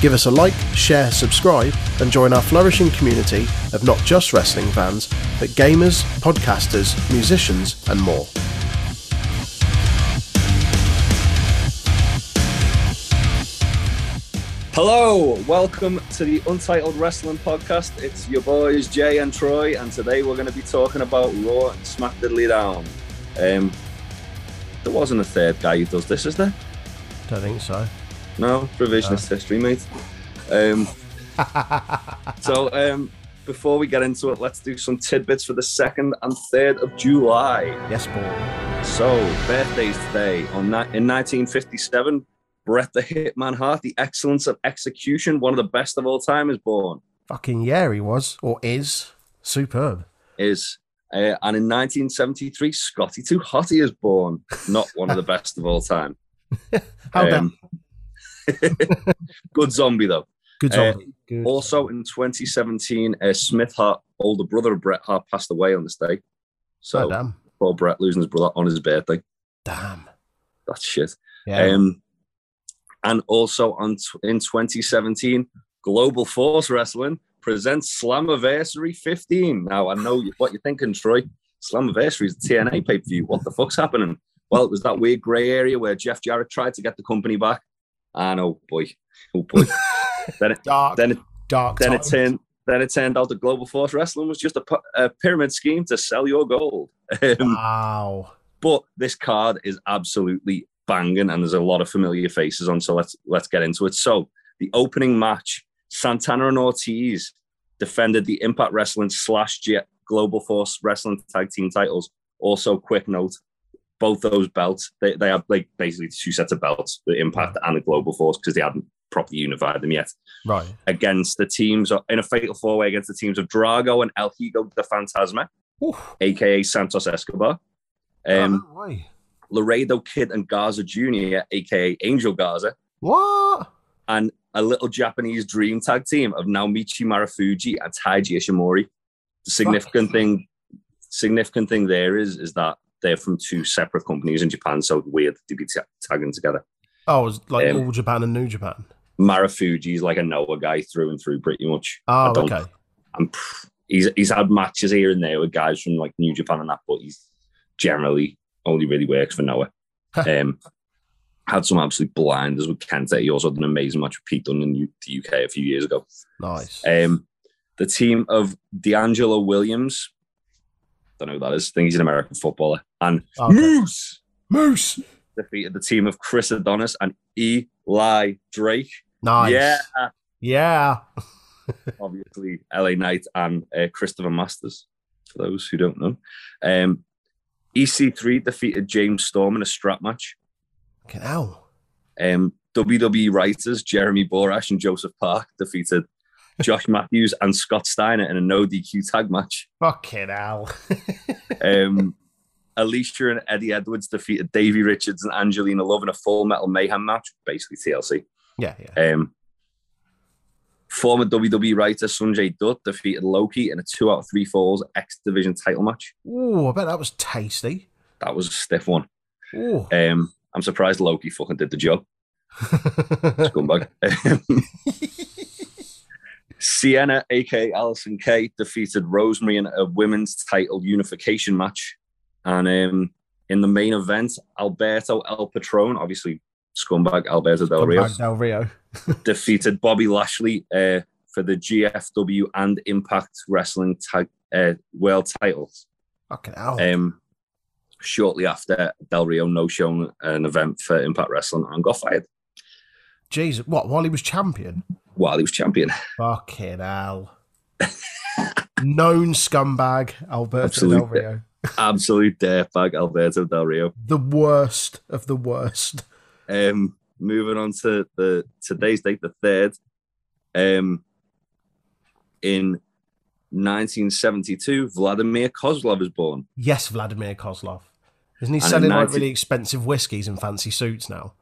Give us a like, share, subscribe, and join our flourishing community of not just wrestling fans, but gamers, podcasters, musicians, and more. Hello, welcome to the Untitled Wrestling Podcast. It's your boys Jay and Troy, and today we're going to be talking about Raw and Smack Diddly Down. Um, there wasn't a third guy who does this, is there? I don't think so. No, revisionist history, mate. Um, so, um, before we get into it, let's do some tidbits for the 2nd and 3rd of July. Yes, boy. So, birthdays today. On ni- In 1957, Bret the Hitman Hart, the excellence of execution, one of the best of all time, is born. Fucking yeah, he was, or is. Superb. Is uh, And in 1973, Scotty Too Hotty is born. Not one of the best of all time. How Um, good zombie, though. Good uh, zombie. Good. Also in 2017, uh, Smith Hart, older brother of Bret Hart, passed away on this day. So oh, damn. poor Bret losing his brother on his birthday. Damn. That's shit. Yeah. Um, and also on t- in 2017, Global Force Wrestling presents Slammiversary 15. Now I know what you're thinking, Troy. Slammiversary is a TNA pay per view. What the fuck's happening? Well, it was that weird grey area where Jeff Jarrett tried to get the company back. And oh boy, oh boy. then it, dark. then it, dark. then it turned then it turned out that Global Force Wrestling was just a, a pyramid scheme to sell your gold. Um, Wow. but this card is absolutely banging, and there's a lot of familiar faces on. So let's let's get into it. So the opening match, Santana and Ortiz defended the Impact Wrestling slash Global Force Wrestling tag team titles. Also, quick note: both those belts they they have like basically two sets of belts, the Impact and the Global Force, because they hadn't properly unified them yet Right. against the teams in a fatal four way against the teams of Drago and El Hijo de Fantasma, Oof. aka Santos Escobar, um, Oh, no. Laredo Kid and Garza Jr., aka Angel Garza, What? and a little Japanese dream tag team of Naomichi Marufuji and Taiji Ishimori. The significant thing, significant thing there is is that they're from two separate companies in Japan, so weird to be ta- tagging together. Oh, it was like Um, all Japan and New Japan. Marufuji is like a Noah guy through and through, pretty much. Oh, I don't- okay. I'm he's he's had matches here and there with guys from like New Japan and that, but he's generally only really works for Noah. um, had some absolute blinders with Kenta. He also had an amazing match with Pete Dunne in the UK a few years ago. Nice. Um, the team of D'Angelo Williams, don't know who that is. I think he's an American footballer, and Okay. Moose Moose. defeated the team of Chris Adonis and Eli Drake. Nice. Yeah, Yeah. obviously LA Knight and uh, Christopher Masters, for those who don't know. Um, EC3 defeated James Storm in a strap match. Fucking hell. Um, WWE writers Jeremy Borash and Joseph Park defeated Josh Matthews and Scott Steiner in a no DQ tag match. Fucking hell. Um, Alicia and Eddie Edwards defeated Davey Richards and Angelina Love in a Full Metal Mayhem match, basically TLC. yeah, yeah. Um, former WWE writer Sonjay Dutt defeated Low Ki in a two out of three falls X Division title match. Ooh, I bet that was tasty. That was a stiff one. Ooh. Um, I'm surprised Low Ki fucking did the job. Scumbag. Sienna, aka Allysin Kay, defeated Rosemary in a women's title unification match. And um, in the main event, Alberto El Patron, obviously scumbag Alberto Del Rio, Scumbag Del Rio. defeated Bobby Lashley uh, for the GFW and Impact Wrestling tag, uh, world titles. Fucking hell. Um, shortly after, Del Rio no shown an event for Impact Wrestling and got fired Jesus. What? While he was champion? While he was champion. Fucking hell. Known scumbag Alberto Absolute Del Rio. Absolute dirtbag Alberto Del Rio. The worst of the worst. Um, moving on to the today's date, the third. Um, in 1972, Vladimir Kozlov is born. Yes, Vladimir Kozlov. Isn't he And in selling like really expensive whiskies and fancy suits now?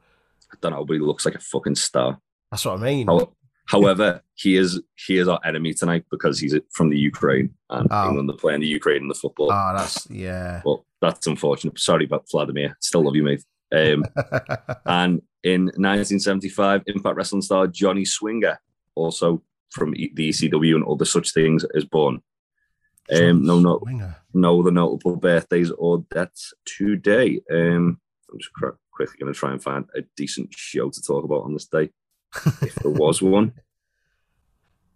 I don't know, but he looks like a fucking star. That's what I mean. How- However, he is he is our enemy tonight because he's from the Ukraine and Oh. England are playing the Ukraine in the football. Oh, that's yeah. Well, that's unfortunate. Sorry about Vladimir. Still love you, mate. Um, and in 1975, Impact Wrestling star Johnny Swinger, also from the ECW and other such things, is born. Um, no, no, no other notable birthdays or deaths today. Um, I'm just quickly going to try and find a decent show to talk about on this day, if there was one.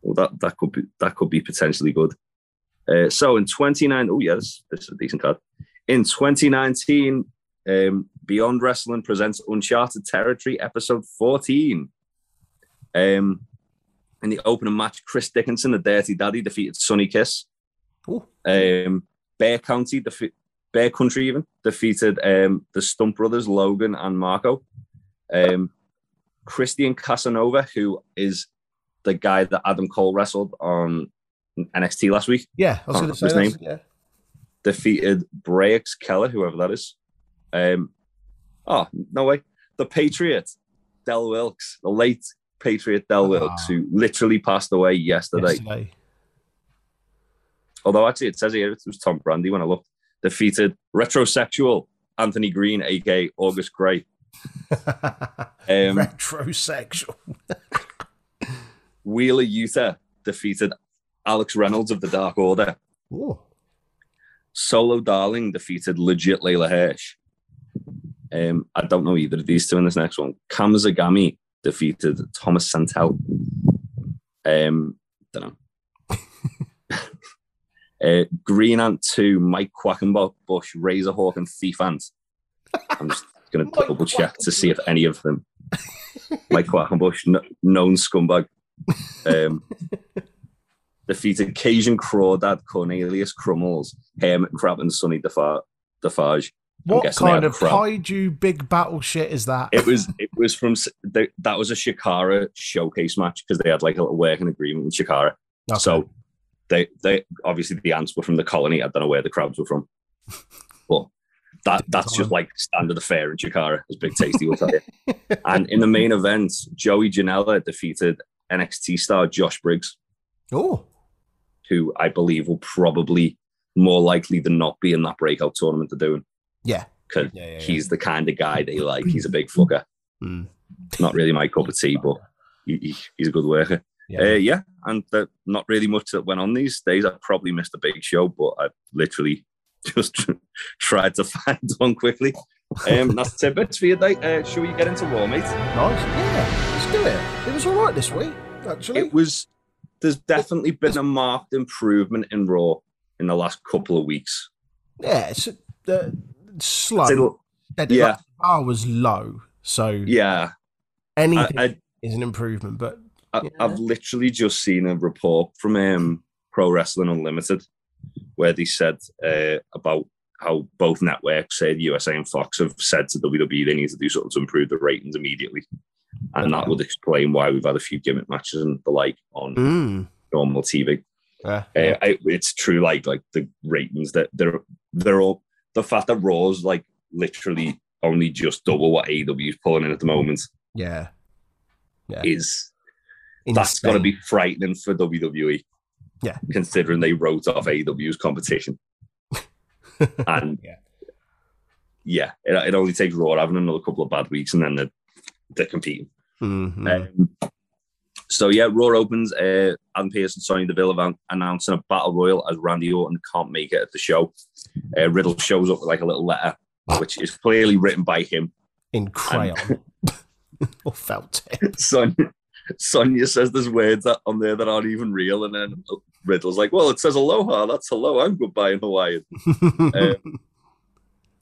Well, that that could be that could be potentially good. Uh, so in 29, oh yes, this, is a decent card. In 2019, um, Beyond Wrestling presents Uncharted Territory episode 14. Um, in the opening match, Chris Dickinson, the Dirty Daddy, defeated Sonny Kiss. Ooh. Um, Bear County, defe- Bear Country, even defeated um, the Stump Brothers, Logan and Marco. Um, Christian Casanova, who is the guy that Adam Cole wrestled on NXT last week, Yeah, I was Oh, going to say his name? Yeah. defeated Braix Keller, whoever that is. Um, oh, no way. The Patriot, Del Wilkes, the late Patriot Del Wilkes, Ah. who literally passed away yesterday. Yesterday. Although actually it says here it was Tom Brandi when I looked. Defeated retrosexual Anthony Green, aka August Gray. Um, Retrosexual. Wheeler Yuta defeated Alex Reynolds of the Dark Order. Ooh. Solo Darling defeated legit Leyla Hirsch. Um, I don't know either of these two in this next one. Kamazagami defeated Thomas Santel. Um, don't know. uh, Green Ant 2, Mike Quackenbush, Razerhawk, and Thief Ant. I'm just going to double check to see if any of them. Mike Quackenbush, kn- known scumbag. Um, defeated Cajun Crawdad, Cornelius Crummels, Hermit Crab, and Sonny Defa- Defarge. What kind of kaiju big battle shit is that? It was it was from they, that was a Chikara showcase match because they had like a little working agreement with Chikara. Okay. So they they obviously the ants were from the colony. I don't know where the crabs were from, but that that's just like standard affair in Chikara, as Big Tasty will tell you. and in the main event, Joey Janela defeated NXT star Josh Briggs, oh, who I believe will probably more likely than not be in that breakout tournament they're doing yeah. because Yeah, yeah, yeah. he's the kind of guy they like. He's a big fucker. Mm. Not really my cup of tea, but he, he- he's a good worker. Yeah. Uh, yeah, and uh, not really much that went on these days. I probably missed a big show, but I literally just tr- tried to find one quickly. Um, that's tidbits for your day. Uh, shall we get into Raw, mate? nice. Yeah, let's do it. It was all right this week, actually. It was. There's definitely been a marked improvement in Raw in the last couple of weeks. yeah, it's uh, slow. Still- yeah. Like, bar was low, so yeah, anything I, I, is an improvement. But I, Yeah. I've literally just seen a report from um, Pro Wrestling Unlimited where they said uh, about how both networks, say the USA and Fox, have said to WWE they need to do something to improve the ratings immediately. And that would explain why we've had a few gimmick matches and the like on mm, normal TV. yeah, Uh, I, it's true, like like the ratings that they're they're all the fact that Raw's like literally only just double what AEW is pulling in at the moment yeah, Yeah. is that's got to be frightening for WWE. Yeah. Considering they wrote off AEW's competition. and Yeah. yeah, it, it only takes Raw having another couple of bad weeks and then they're, they're competing. Mhm. Um, so yeah, Raw opens. Uh, Adam Pearce and Sonya Deville have announcing a battle royal as Randy Orton can't make it at the show. Uh, Riddle shows up with like a little letter, which is clearly written by him. in crayon or felt tip. Sonya, Sonya says there's words that, on there that aren't even real, and then Riddle's like, "Well, it says aloha. That's hello. I'm goodbye in Hawaiian." Um,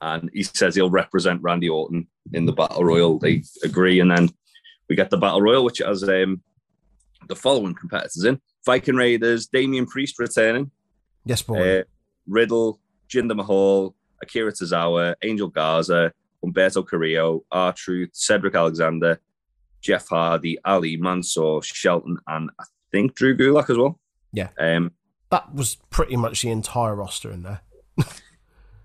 and he says he'll represent Randy Orton in the battle royal. They agree, and then we get the battle royal, which has um, the following competitors in: Viking Raiders, Damian Priest returning, yes, boy. uh, Riddle, Jinder Mahal, Akira Tozawa, Angel Garza, Humberto Carrillo, R Truth, Cedric Alexander, Jeff Hardy, Ali Mansoor, Shelton, and I think Drew Gulak as well. Yeah. Um, that was pretty much the entire roster in there.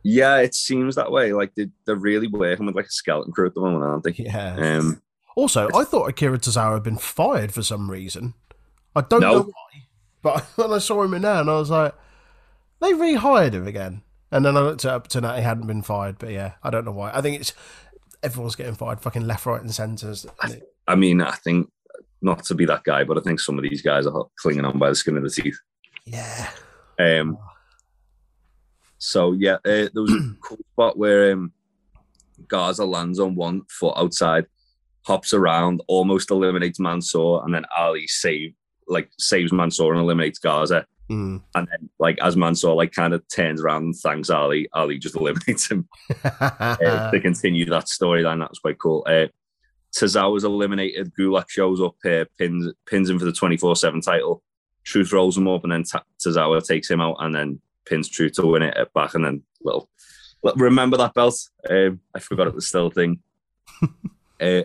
Yeah, it seems that way. Like they, they're really working with like a skeleton crew at the moment, aren't they? Yeah. Um, Also, I thought Akira Tozawa had been fired for some reason. I don't No. know why, but when I saw him in there, and I was like, they rehired him again. And then I looked it up tonight; he hadn't been fired, but yeah, I don't know why. I think it's everyone's getting fired, fucking left, right, and centres. I mean, I think not to be that guy, but I think some of these guys are clinging on by the skin of the teeth. Yeah, Um, so yeah, uh, there was a cool spot where um, Garza lands on one foot outside, hops around, almost eliminates Mansoor, and then Ali save like saves Mansoor and eliminates Garza. Mm. And then, like as Mansoor like kind of turns around and thanks Ali, Ali just eliminates him uh, to continue that storyline. That was quite cool. Uh, Tozawa's eliminated. Gulak shows up here, pins pins him for the twenty four seven title. Truth rolls him up, and then Ta- Tozawa takes him out, and then pins Truth to win it back. And then little, remember that belt? Um, I forgot it was still a thing. uh,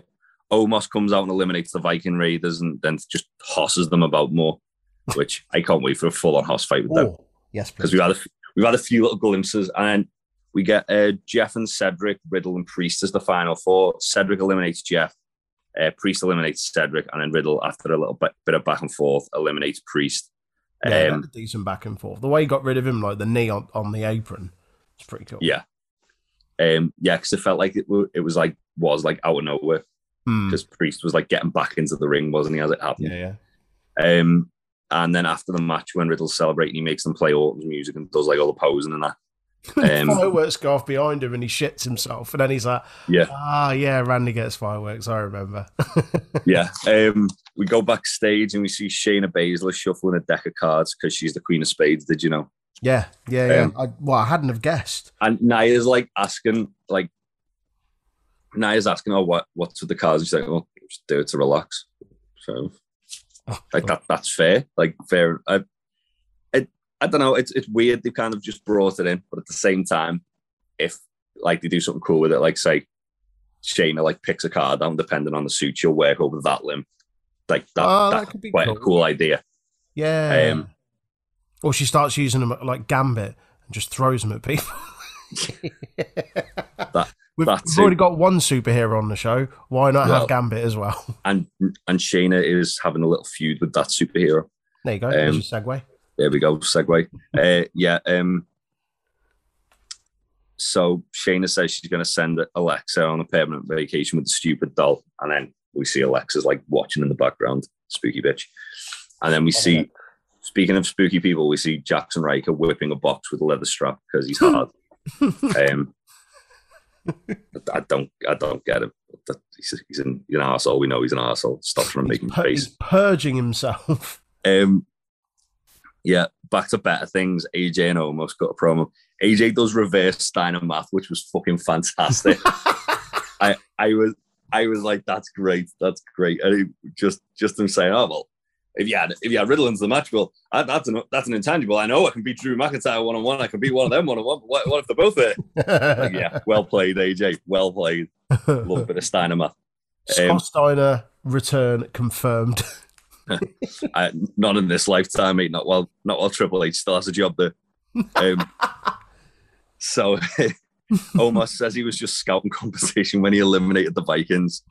Omos comes out and eliminates the Viking Raiders, and then just hosses them about more. Which I can't wait for a full on hoss fight with them oh, yes, because we've had a we've had a few little glimpses, and then we get uh, Jeff and Cedric, Riddle and Priest as the final four. Cedric eliminates Jeff, uh, Priest eliminates Cedric, and then Riddle, after a little bit, bit of back and forth, eliminates Priest. Yeah, Um, a decent back and forth. The way he got rid of him, like the knee on, on the apron, it's pretty cool. yeah, um, yeah, because it felt like it, it was like was like out of nowhere Hmm. because Priest was like getting back into the ring, wasn't he? As it happened. yeah, yeah. Um, and then after the match, when Riddle's celebrating, he makes them play Orton's music and does like all the posing and that. Um, fireworks go off behind him and he shits himself. And then he's like, Yeah. ah, yeah, Randy gets fireworks. I remember. yeah. Um, we go backstage and we see Shayna Baszler shuffling a deck of cards because she's the Queen of Spades. Did you know? yeah, yeah, yeah. Um, I, well, I hadn't have guessed. And Nia's like asking, like, Nia's asking, "Oh, what? What's with the cards?" And she's like, "Well, just do it to relax." So, like that, that's fair. Like fair. I, it, I don't know. It's it's weird. They've kind of just brought it in, but at the same time, if like they do something cool with it, like say Shayna like picks a card down, depending on the suit, she'll work over that limb. Like that. Oh, that could be quite a cool. cool idea. Yeah. um, or she starts using them like Gambit and just throws them at people. we've, that we've already got one superhero on the show. Why not Well- have Gambit as well? and and Shayna is having a little feud with that superhero. There you go. There's Um, your segue. There we go. Segue. uh, yeah. Um. So Shayna says she's going to send Alexa on a permanent vacation with the stupid doll, and then we see Alexa's like watching in the background, spooky bitch. And then we see, speaking of spooky people, we see Jaxson Ryker whipping a box with a leather strap because he's hard. um, I don't, I don't get him. He's, he's an, he's an arsehole. We know he's an asshole. Stop from making pur- face. he's purging himself. Um, yeah, back to better things. AJ and Omos got a promo. AJ does reverse Steiner math, which was fucking fantastic. I I was I was like, that's great, that's great. And he just just him saying, oh well, if you had if you had Riddle into the match, well, that, that's an that's an intangible. I know I can beat Drew McIntyre one on one. I can beat one of them one on one. What, what if they're both there? Like, yeah, well played, AJ. Well played. Love a bit of Steiner math. Scott Um, Steiner return confirmed. I, not in this lifetime, mate. Not while not while Triple H still has a job there. Um, so Omos says he was just scouting competition when he eliminated the Vikings,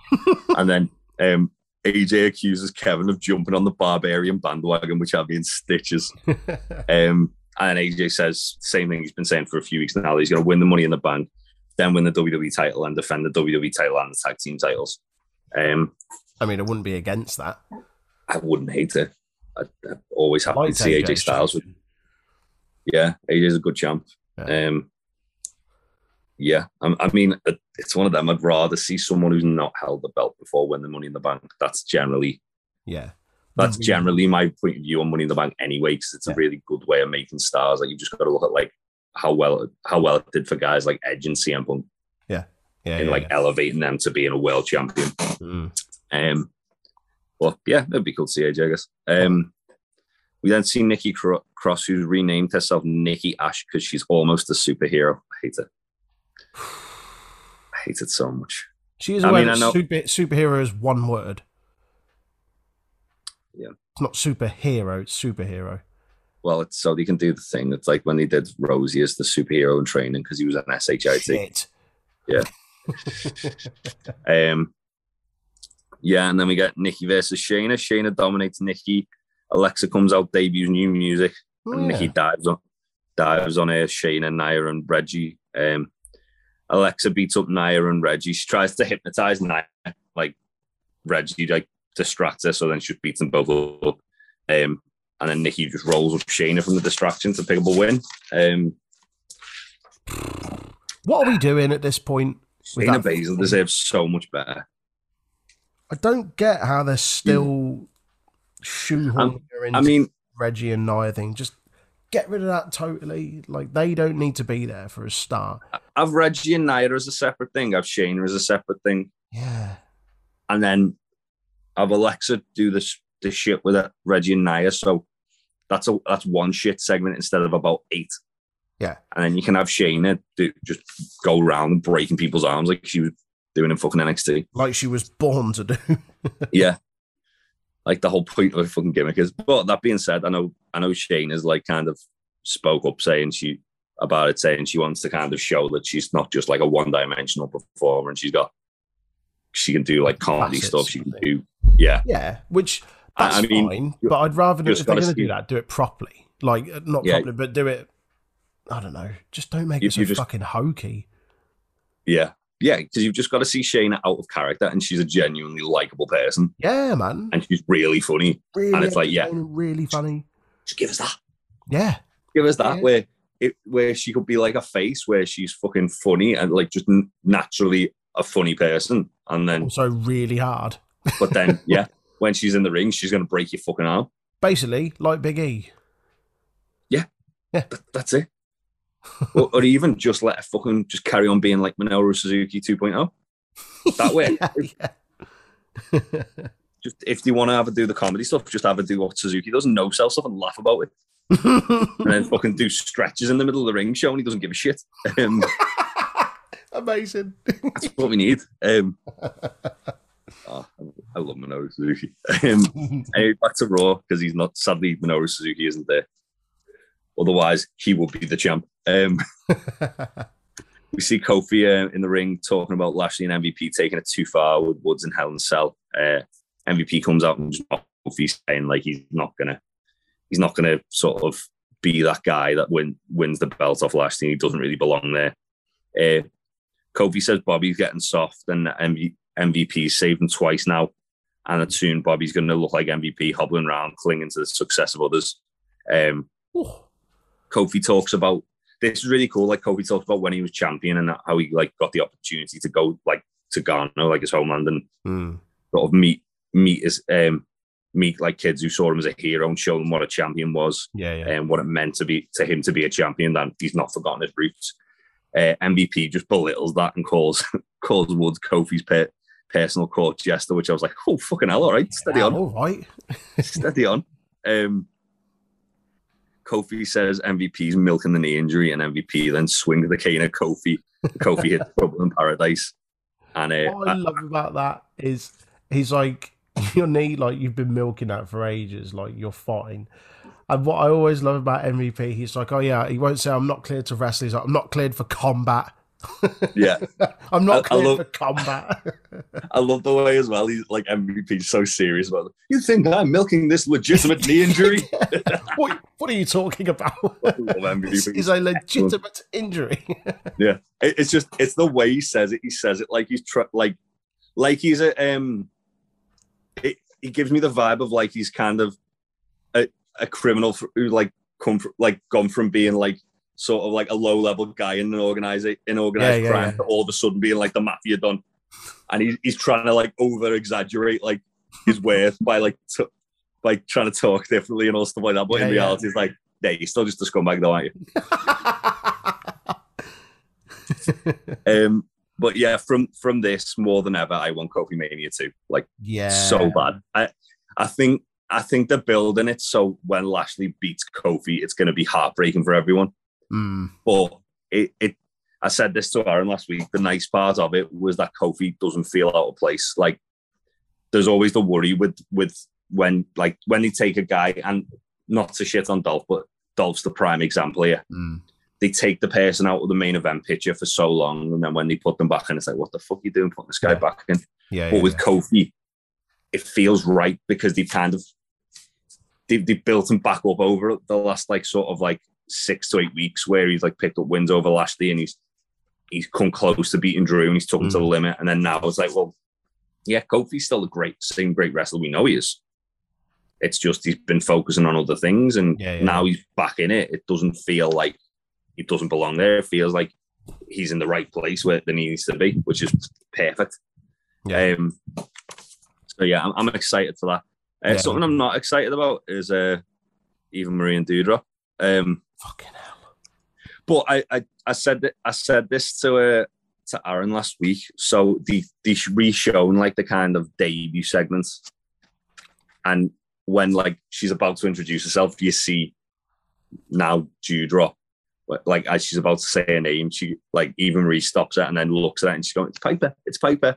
and then um, AJ accuses Kevin of jumping on the Barbarian bandwagon, which had me in stitches. Um, and AJ says same thing he's been saying for a few weeks now. He's going to win the Money in the Bank, then win the WWE title, and defend the WWE title and the tag team titles. Um, I mean, I wouldn't be against that. I wouldn't hate it. I, I'm always happy to see AJ Styles. With, yeah, AJ's a good champ. Yeah. Um, yeah, I, I mean, it's one of them. I'd rather see someone who's not held the belt before win the Money in the Bank. That's generally Yeah. that's Mhm. generally my point of view on Money in the Bank anyway, because it's a really good way of making stars. Like you just got to look at like how well how well it did for guys like Edge and CM Punk Yeah. and yeah, like yeah. elevating them to being a world champion. Mm. Um, well, yeah, it'd be cool to see AJ, I guess. Um, we then see Nikki Cross, who's renamed herself Nikki Ash because she's almost a superhero. I hate it. I hate it so much. She is I aware mean, that super, superhero is one word. Yeah. It's not superhero, it's superhero. well, it's so they can do the thing. It's like when they did Rosey as the superhero in training because he was an SHIT. Shit. Yeah. Um, yeah, and then we get Nikki versus Shayna. Shayna dominates Nikki. Alexa comes out, debuts new music, Oh, and Nikki dives on dives on her. Shayna, Nia, and Reggie. Um, Alexa beats up Nia and Reggie. She tries to hypnotize Nia, like Reggie, like distracts her, so then she beats them both up. Um, and then Nikki just rolls up Shayna from the distraction to pick up a win. Um, What are we doing at this point? Shayna Baszler deserves so much better. I don't get how they're hmm. still um, shoehorning her into I mean, Reggie and Nia thing. Just get rid of that totally. Like they don't need to be there for a start. I've Reggie and Nia as a separate thing. I've Shayna as a separate thing. Yeah. and then have Alexa do this this shit with it, Reggie and Nia. So that's a that's one shit segment instead of about eight. Yeah. And then you can have Shayna do, just go around breaking people's arms like she was doing in fucking NXT. Like she was born to do. yeah. Like the whole point of a fucking gimmick is. But that being said, I know I know Shayna's like kind of spoke up saying she about it, saying she wants to kind of show that she's not just like a one dimensional performer and she's got she can do like comedy Facets, stuff. She can do yeah. yeah. Which that's I mean, fine. But I'd rather do, if they're to do that, do it properly. Like uh, not Yeah. properly, but do it. I don't know. Just don't make You- it so just- fucking hokey. Yeah. Yeah, because you've just got to see Shayna out of character and she's a genuinely likable person Yeah, man. and she's really funny. Really, and it's like, yeah. really funny. Just give us that. Yeah, Give us that Yeah. where it where she could be like a face where she's fucking funny and like just naturally a funny person. And then also really hard. but then yeah, when she's in the ring, she's gonna break your fucking arm. Basically, like Big E. Yeah, yeah, Th- that's it. Or, or even just let her fucking just carry on being like Minoru Suzuki 2.0. That way. yeah. Just if you want to have her do the comedy stuff, just have her do what Suzuki does, no sell stuff and laugh about it. and then fucking do stretches in the middle of the ring show and he doesn't give a shit. Um, Amazing. that's what we need. Um, oh, I love Minoru Suzuki. Um, back to Raw because he's not, sadly, Minoru Suzuki isn't there. Otherwise, he will be the champ. Um, we see Kofi uh, in the ring talking about Lashley and MVP taking it too far with Woods and Hell in Cell. Uh, MVP comes out and just Kofi saying like he's not gonna, he's not gonna sort of be that guy that win, wins the belt off Lashley. He doesn't really belong there. Uh, Kofi says Bobby's getting soft and MV, MVP saved him twice now, and that soon Bobby's going to look like MVP hobbling around, clinging to the success of others. Um. Kofi talks about this is really cool. Like Kofi talks about when he was champion and how he like got the opportunity to go like to Ghana, like his homeland, and Hmm. sort of meet meet his um meet like kids who saw him as a hero and show them what a champion was Yeah, yeah. and what it meant to be to him to be a champion. That he's not forgotten his roots. Uh, MVP just belittles that and calls calls Woods Kofi's per, personal court jester, which I was like, oh fucking hell, all right, steady on All right. steady on. Um, Kofi says MVP's milking the knee injury, and MVP then swings the cane at Kofi. Kofi hits trouble in paradise, and uh, What I love about that is he's like your knee, like you've been milking that for ages, like you're fine. And what I always love about MVP, he's like, oh yeah, he won't say I'm not cleared to wrestle. He's like, I'm not cleared for combat. Yeah, I'm not I- I love- for combat. I love the way as well. He's like MVP's so serious about it. You think I'm milking this legitimate knee injury? what, what are you talking about? This is a legitimate injury. Yeah, It- it's just it's the way he says it. He says it like he's tr- like like he's a um. It, he gives me the vibe of like he's kind of a, a criminal who like come fr- like gone from being like sort of like a low level guy in an organized in organized Yeah, yeah, crime yeah. all of a sudden being like the mafia done, and he's he's trying to like over exaggerate like his worth by like t- like trying to talk differently and all stuff like that. But in reality, it's like, yeah, you're still just a scumbag though, aren't you? Um, but yeah, from from this more than ever, I want Kofi Mania too. Like yeah. so bad. I I think I think they're building it so when Lashley beats Kofi, it's going to be heartbreaking for everyone. Mm, But it it I said this to Aaron last week. The nice part of it was that Kofi doesn't feel out of place. Like there's always the worry with with when like when they take a guy and not to shit on Dolph, but Dolph's the prime example here. Mm. They take the person out of the main event picture for so long, and then when they put them back in, it's like, what the fuck are you doing putting this guy Yeah. back in? Yeah, But yeah, with yeah. Kofi, it feels right because they've kind of they've, they've built him back up over the last like sort of like six to eight weeks where he's like picked up wins over Lashley and he's he's come close to beating Drew and he's took him to the Mm. limit. And then now it's like, well, yeah, Kofi's still a great, same great wrestler we know he is. It's just he's been focusing on other things and Yeah, yeah. now he's back in it. It doesn't feel like he doesn't belong there. It feels like he's in the right place where he needs to be, which is perfect. Yeah. Um, so yeah, I'm, I'm excited for that. Uh, Yeah. Something I'm not excited about is uh, Eva Marie and Dewdrop. Um, Fucking hell. but I, I, I said that I said this to uh, to Aaron last week. So the they re-shown like the kind of debut segments, and when like she's about to introduce herself, you see now Dewdrop. Like as she's about to say her name, she like Eva Marie stops her and then looks at it and she's going, "It's Piper, it's Piper."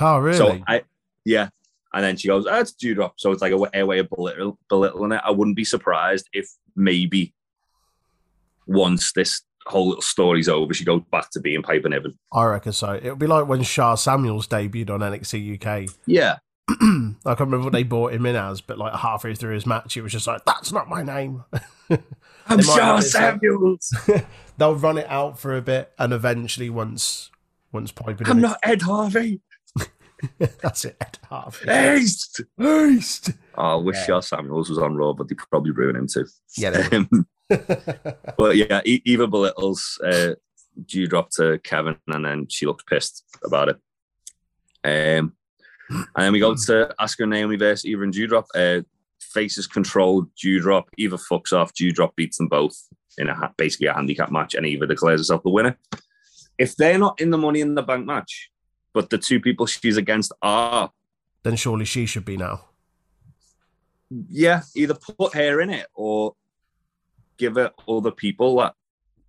Oh, really? So I, yeah. And then she goes, oh, it's Dewdrop. So it's like a, wa- a way of belittle, belittling it. I wouldn't be surprised if maybe once this whole little story's over, she goes back to being Piper Niven. I reckon so. It'll be like when Sha Samuels debuted on NXT UK. Yeah. I can't remember what they bought him in as, but like halfway through his match, it was just like, "That's not my name." I'm They might Shaw have it, so- Samuels. They'll run it out for a bit, and eventually, once once Piper, I'm not Ed Harvey. that's it. Ed Harvey. Haste. Haste. Oh, I wish Yeah. Sha Samuels was on Raw, but they probably ruin him too. Yeah. but yeah, Eva belittles uh, Dewdrop to Kevin, and then she looks pissed about it. Um, and then we go to Asuka and Naomi versus Eva and Dewdrop. Uh, faces control Dewdrop. Eva fucks off. Dewdrop beats them both in a basically a handicap match, and Eva declares herself the winner. If they're not in the Money in the Bank match, but the two people she's against are, then surely she should be now. yeah, either put her in it or give it other people that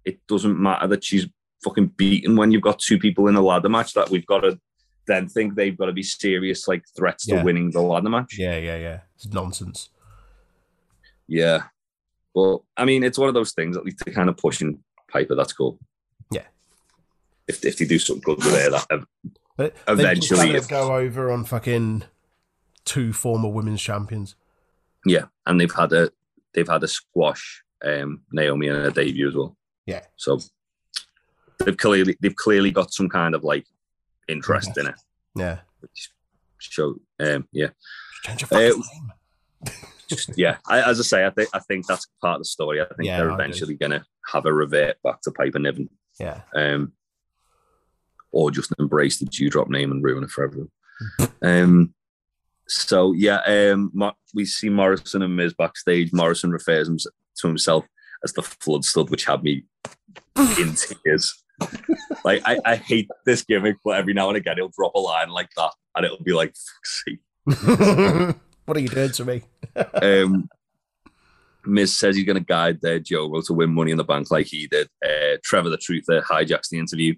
it doesn't matter that she's fucking beaten when you've got two people in a ladder match that we've got to then think they've got to be serious like threats Yeah. to winning the ladder match. Yeah, yeah, yeah. It's nonsense. Yeah. But I mean, it's one of those things, at least they're kind of pushing Piper. That's cool. Yeah. If, if they do something good with it, that Eventually, they if- go over on fucking two former women's champions. yeah. And they've had a they've had a squash um Naomi in her debut as well. Yeah. So they've clearly they've clearly got some kind of like interest in it. Yeah. Which show um yeah. Change your Uh. Just yeah. I, as I say, I think I think that's part of the story. I think Yeah, they're eventually gonna have a revert back to Piper Niven. Yeah. um, or just embrace the dewdrop name and ruin it for everyone. um, so yeah, um, we see Morrison and Miz backstage. Morrison refers to himself as the flood stud, which had me in tears. like I, I hate this gimmick, but every now and again he'll drop a line like that, and it'll be like, "Fuck's what are you doing to me? Um, Miz says he's going to guide uh, Joe Rowe to win Money in the Bank like he did. Uh, Trevor the Truther hijacks the interview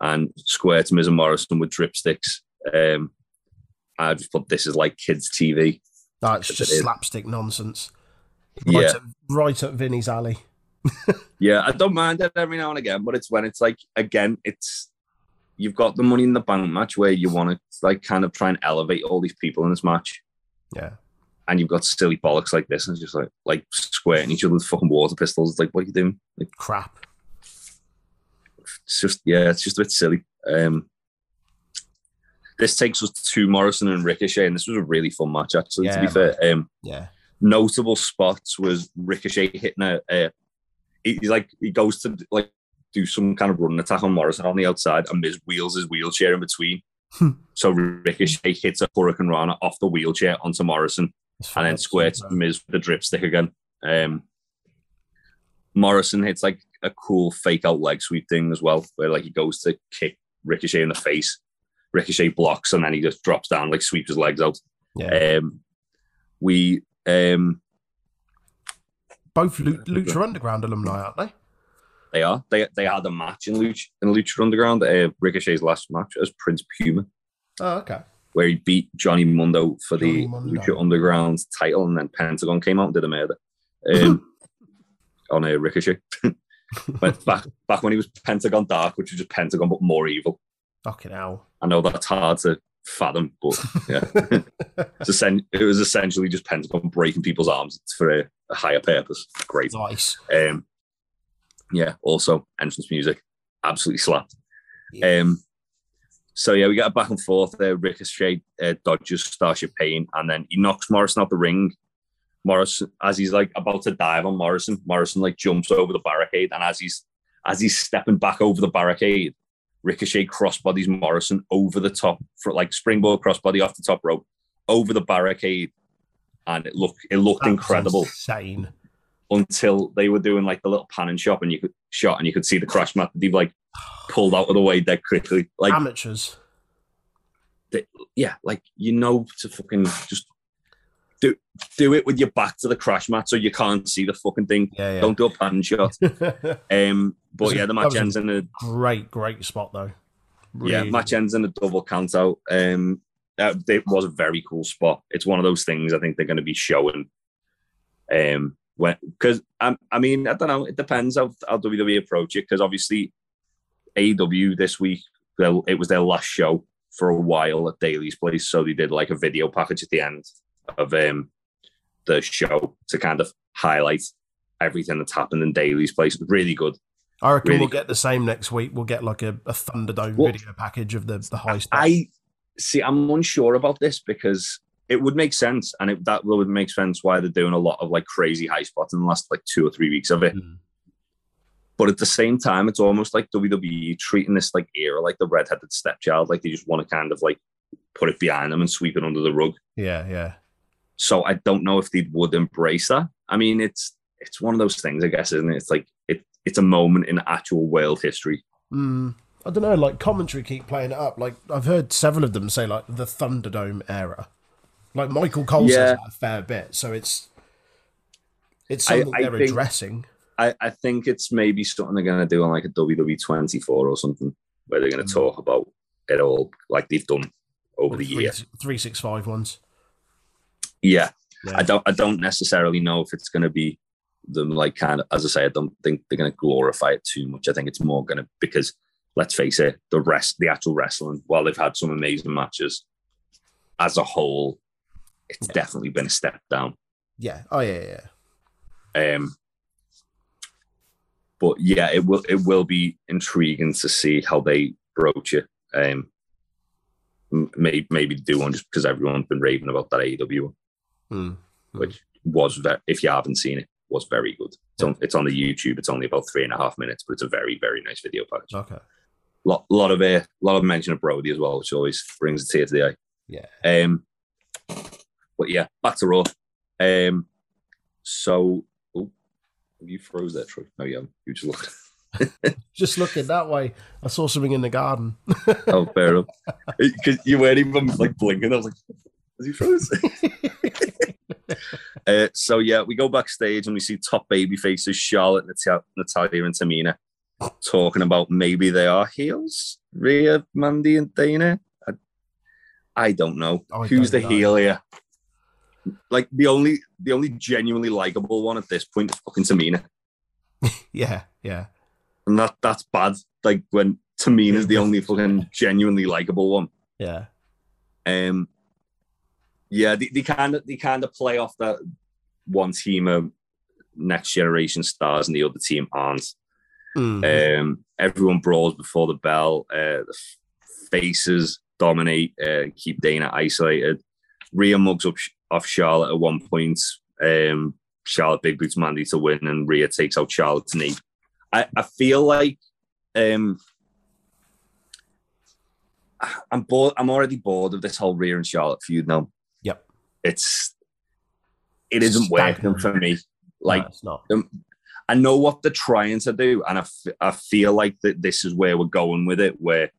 and squares Miz and Morrison with dripsticks. Um, I just thought this is like kids' TV. That's just slapstick nonsense. Right, Yeah. at, right at Vinny's alley. Yeah, I don't mind it every now and again, but it's when it's like again, it's you've got the Money in the Bank match where you want to like kind of try and elevate all these people in this match, Yeah. and you've got silly bollocks like this, and it's just like like squirting each other with fucking water pistols. It's like, what are you doing? Like, Crap. it's just yeah, it's just a bit silly. Um, this takes us to Morrison and Ricochet, and this was a really fun match actually. to Yeah, be fair, um, Yeah. Notable spots was Ricochet hitting a, a he's like he goes to like do some kind of running attack on Morrison on the outside, and Miz wheels his wheelchair in between. Hmm. so Ricochet hits a hurricanrana off the wheelchair onto Morrison, and then squirts Miz with the dripstick again. Um, Morrison hits like a cool fake out leg sweep thing as well, where like he goes to kick Ricochet in the face. Ricochet blocks and then he just drops down, like sweeps his legs out. Yeah. Um, we um, Both Lu- Lucha Underground alumni, aren't they? they are they they had a match in Lucha in Lucha Underground. Uh, Ricochet's last match as Prince Puma. Oh, okay. where he beat Johnny Mundo for Johnny the Mundo. Lucha Underground title, and then Pentagon came out and did a murder um, on a Ricochet. Went back back when he was Pentagon Dark, which was just Pentagon but more evil. Fucking hell. I know that's hard to fathom, but yeah, it was essentially just Pentagon breaking people's arms for a, a higher purpose. Great. Nice. Um, yeah. Also, entrance music absolutely slapped. Yeah. Um, so yeah, we got a back and forth there. Ricochet uh, dodges Starship Pain, and then he knocks Morrison out the ring. Morrison, as he's like about to dive on Morrison, Morrison like jumps over the barricade, and as he's as he's stepping back over the barricade, Ricochet crossbodies Morrison over the top for like springboard crossbody off the top rope over the barricade, and it looked it looked That's incredible Insane. until they were doing like the little pan and shot, and you could shot, and you could see the crash mat that they've like pulled out of the way dead quickly. Like Amateurs. yeah, like you know to fucking just do do it with your back to the crash mat so you can't see the fucking thing. Yeah, yeah. Don't do a pan shot. Um, but was yeah, the match a- ends in a great, great spot though. yeah match ends in a double count out. Um, that, it was a very cool spot. It's one of those things I think they're going to be showing. Um, when because I, I mean I don't know. It depends how, how WWE approach it because obviously AEW this week it was their last show for a while at Daily's place, so they did like a video package at the end of um the show to kind of highlight everything that's happened in Daily's place. Really good. I reckon really we'll get the same next week. We'll get like a, a Thunderdome Well, video package of the the high stuff. I see. I'm unsure about this because it would make sense, and it, that would make sense why they're doing a lot of like crazy high spots in the last like two or three weeks of it. Mm. But at the same time, it's almost like WWE treating this like era like the redheaded stepchild, like they just want to kind of like put it behind them and sweep it under the rug. Yeah, yeah. So I don't know if they would embrace that. I mean, it's it's one of those things, I guess, isn't it? It's like it it's a moment in actual world history. Mm, I don't know. Like commentary keep playing it up. Like I've heard several of them say like the Thunderdome era. Like Michael Cole Yeah. says that a fair bit. So it's it's something I they're think- addressing. I, I think it's maybe something they're going to do on like a WWE 24 or something, where they're going to Mm. talk about it all like they've done over the Three- year. three six five ones. Yeah, Yeah. I don't I don't necessarily know if it's going to be them like kind of as I say I don't think they're going to glorify it too much. I think it's more going to because let's face it, the rest the actual wrestling while they've had some amazing matches as a whole, it's Yeah. definitely been a step down. Yeah. Oh yeah, yeah. Um, but yeah, it will it will be intriguing to see how they broach it. Um, maybe maybe do one just because everyone's been raving about that AEW one, Mm. which was very, if you haven't seen it, was very good. It's on it's on the YouTube. It's only about three and a half minutes, but it's a very very nice video package. Okay. lot lot of a lot of mention of Brody as well, which always brings a tear to the eye. Yeah. Um, but yeah, back to Raw. Um, so oh, you froze there, Troy. No, you haven't. You just looked. Just looking that way, I saw something in the garden. Oh, fair enough. Because you weren't even like blinking. I was like, "Is he froze?" uh, so yeah, we go backstage and we see top baby faces Charlotte, Nat- Natalya, and Tamina talking about maybe they are heels. Rhea, Mandy, and Dana. I, I don't know I who's don't the know. heel here. Like the only the only genuinely likable one at this point is fucking Tamina, yeah, yeah. and that that's bad. Like when Tamina's the only fucking genuinely likable one. Yeah. Um, yeah, they, they kind of they kind of play off that one team of next generation stars and the other team aren't. Mm. Um, everyone brawls before the bell. Uh, the faces dominate, uh, keep Dana isolated. Rhea mugs up off Charlotte at one point. Um, Charlotte big boots Mandy to win, and Rhea takes out Charlotte's knee. I, I feel like um, I'm bored. I'm already bored of this whole Rhea and Charlotte feud now. It's it isn't working for me. Like no, it's not. I know what they're trying to do, and I, f- I feel like that this is where we're going with it. Where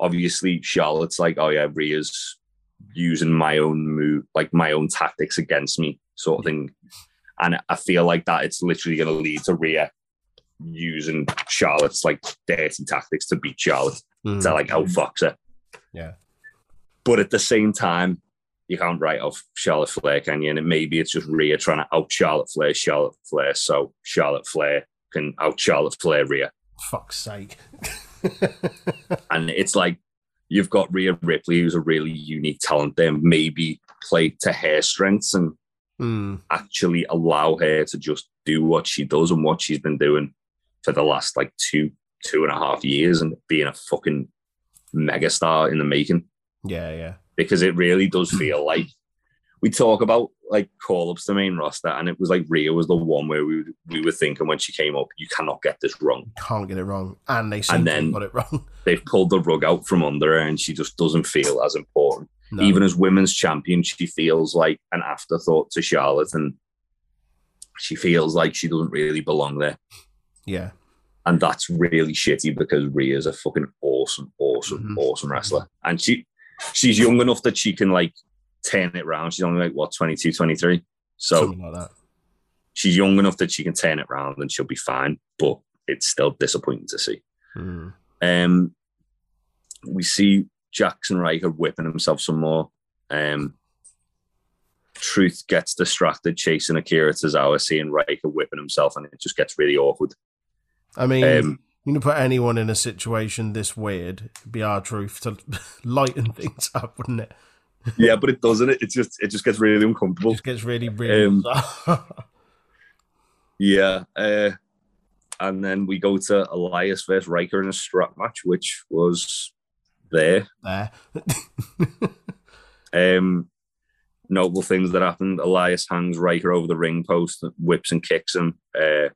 obviously Charlotte's like, oh yeah, Rhea's using my own move, like my own tactics against me, sort of thing. And I feel like that it's literally going to lead to Rhea using Charlotte's like dirty tactics to beat Charlotte Mm. to like outfox her. Yeah. But at the same time, you can't write off Charlotte Flair, can you? And maybe it's just Rhea trying to out Charlotte Flair, Charlotte Flair, so Charlotte Flair can out Charlotte Flair Rhea. Fuck's sake. and it's like you've got Rhea Ripley, who's a really unique talent, then maybe play to her strengths and Mm. actually allow her to just do what she does and what she's been doing for the last like two, two and a half years and being a fucking megastar in the making. Yeah, yeah. Because it really does feel like we talk about like call ups to main roster, and it was like Rhea was the one where we we were thinking when she came up, you cannot get this wrong. Can't get it wrong. And they And then- got it wrong. They've pulled the rug out from under her, and she just doesn't feel as important. No. Even as women's champion, she feels like an afterthought to Charlotte, and she feels like she doesn't really belong there. yeah. And that's really shitty because Rhea's a fucking awesome, awesome, Mhm. awesome wrestler. And she she's young enough that she can like turn it around. She's only like what 22, 23. So like that. she's young enough that she can turn it around and she'll be fine. But it's still disappointing to see. Mm. Um, we see Jaxson Ryker whipping himself some more. Um, Truth gets distracted chasing Akira Tozawa, seeing Ryker whipping himself, and it just gets really awkward. I mean, Um, you can put anyone in a situation this weird, it'd be R-Truth to lighten things up, wouldn't it? yeah, but it doesn't. It, it just it just gets really It uncomfortable. just gets really, really Um. Yeah. Uh, and then we go to Elias versus Ryker in a strap match, which was there. there. Um, notable things that happened: Elias hangs Ryker over the ring post, whips and kicks him. Uh,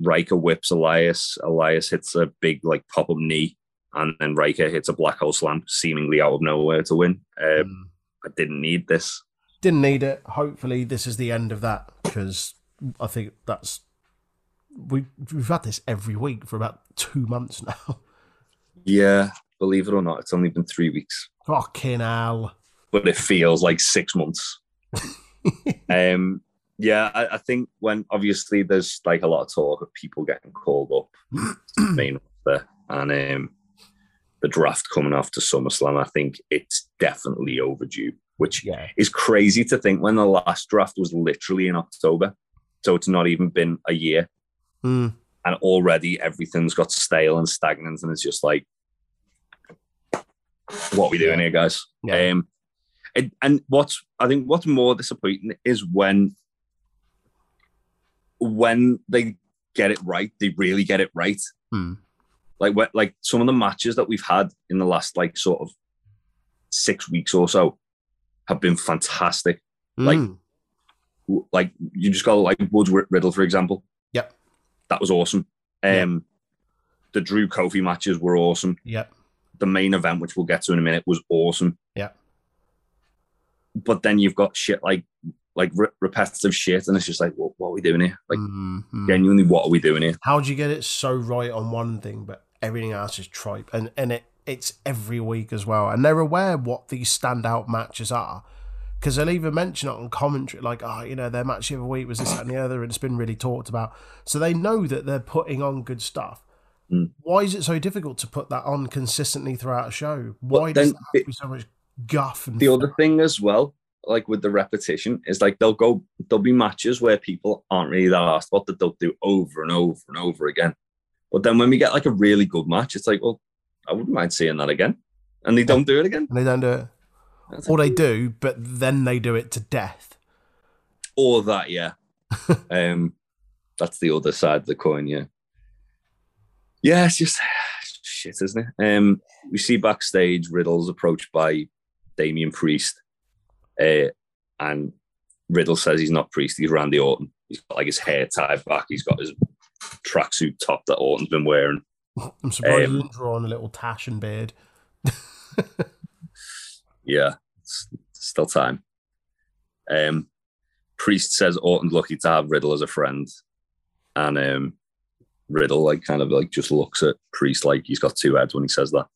Ryker whips Elias. Elias hits a big like pop up knee, and then Ryker hits a black hole slam, seemingly out of nowhere to win. Uh, Mm. I didn't need this. Didn't need it. Hopefully, this is the end of that because I think that's we we've had this every week for about two months now. Yeah, believe it or not, it's only been three weeks, Fucking hell. but it feels like six months. um, yeah, I, I think when obviously there's like a lot of talk of people getting called up main and um, the draft coming after SummerSlam, I think it's definitely overdue, which Yeah. is crazy to think when the last draft was literally in October. So it's not even been a year. Mm. And already everything's got stale and stagnant. And it's just like, what are we doing Yeah. here, guys? Yeah. Um, it, and what's I think what's more disappointing is when when they get it right, they really get it right. Hmm. Like what, like some of the matches that we've had in the last like sort of six weeks or so have been fantastic. Like- Mm. Like you just got like Woods Riddle, for example. Yep. That was awesome. Um, the Drew Kofi matches were awesome. Yep. The main event, which we'll get to in a minute, was awesome. Yeah. But then you've got shit like like re- repetitive shit, and it's just like, what, what are we doing here? Like, Mm, mm. genuinely, what are we doing here? How do you get it so right on one thing, but everything else is tripe, and and it it's every week as well, and they're aware what these standout matches are, because they'll even mention it on commentary, like oh, you know, their match the other week was this that, and the other, and it's been really talked about, so they know that they're putting on good stuff. Mm. Why is it so difficult to put that on consistently throughout a show? Why does there have to be so much guff and The other thing as well, like with the repetition, is like they'll go, there'll be matches where people aren't really that asked what that they'll do over and over and over again. But then when we get like a really good match, it's like, well, I wouldn't mind seeing that again. And they don't do it again. and they don't do it, That's or they do, but then they do it to death. or that, yeah. um, that's the other side of the coin, yeah. Yeah, it's just shit, isn't it? Um, we see backstage Riddle's approached by Damian Priest, uh, and Riddle says he's not Priest, he's Randy Orton. He's got like his hair tied back, he's got his tracksuit top that Orton's been wearing. I'm surprised Um, you didn't draw on a little tash and beard. Yeah, still time. Um, Priest says Orton's lucky to have Riddle as a friend, and um, Riddle like kind of like just looks at Priest like he's got two heads when he says that.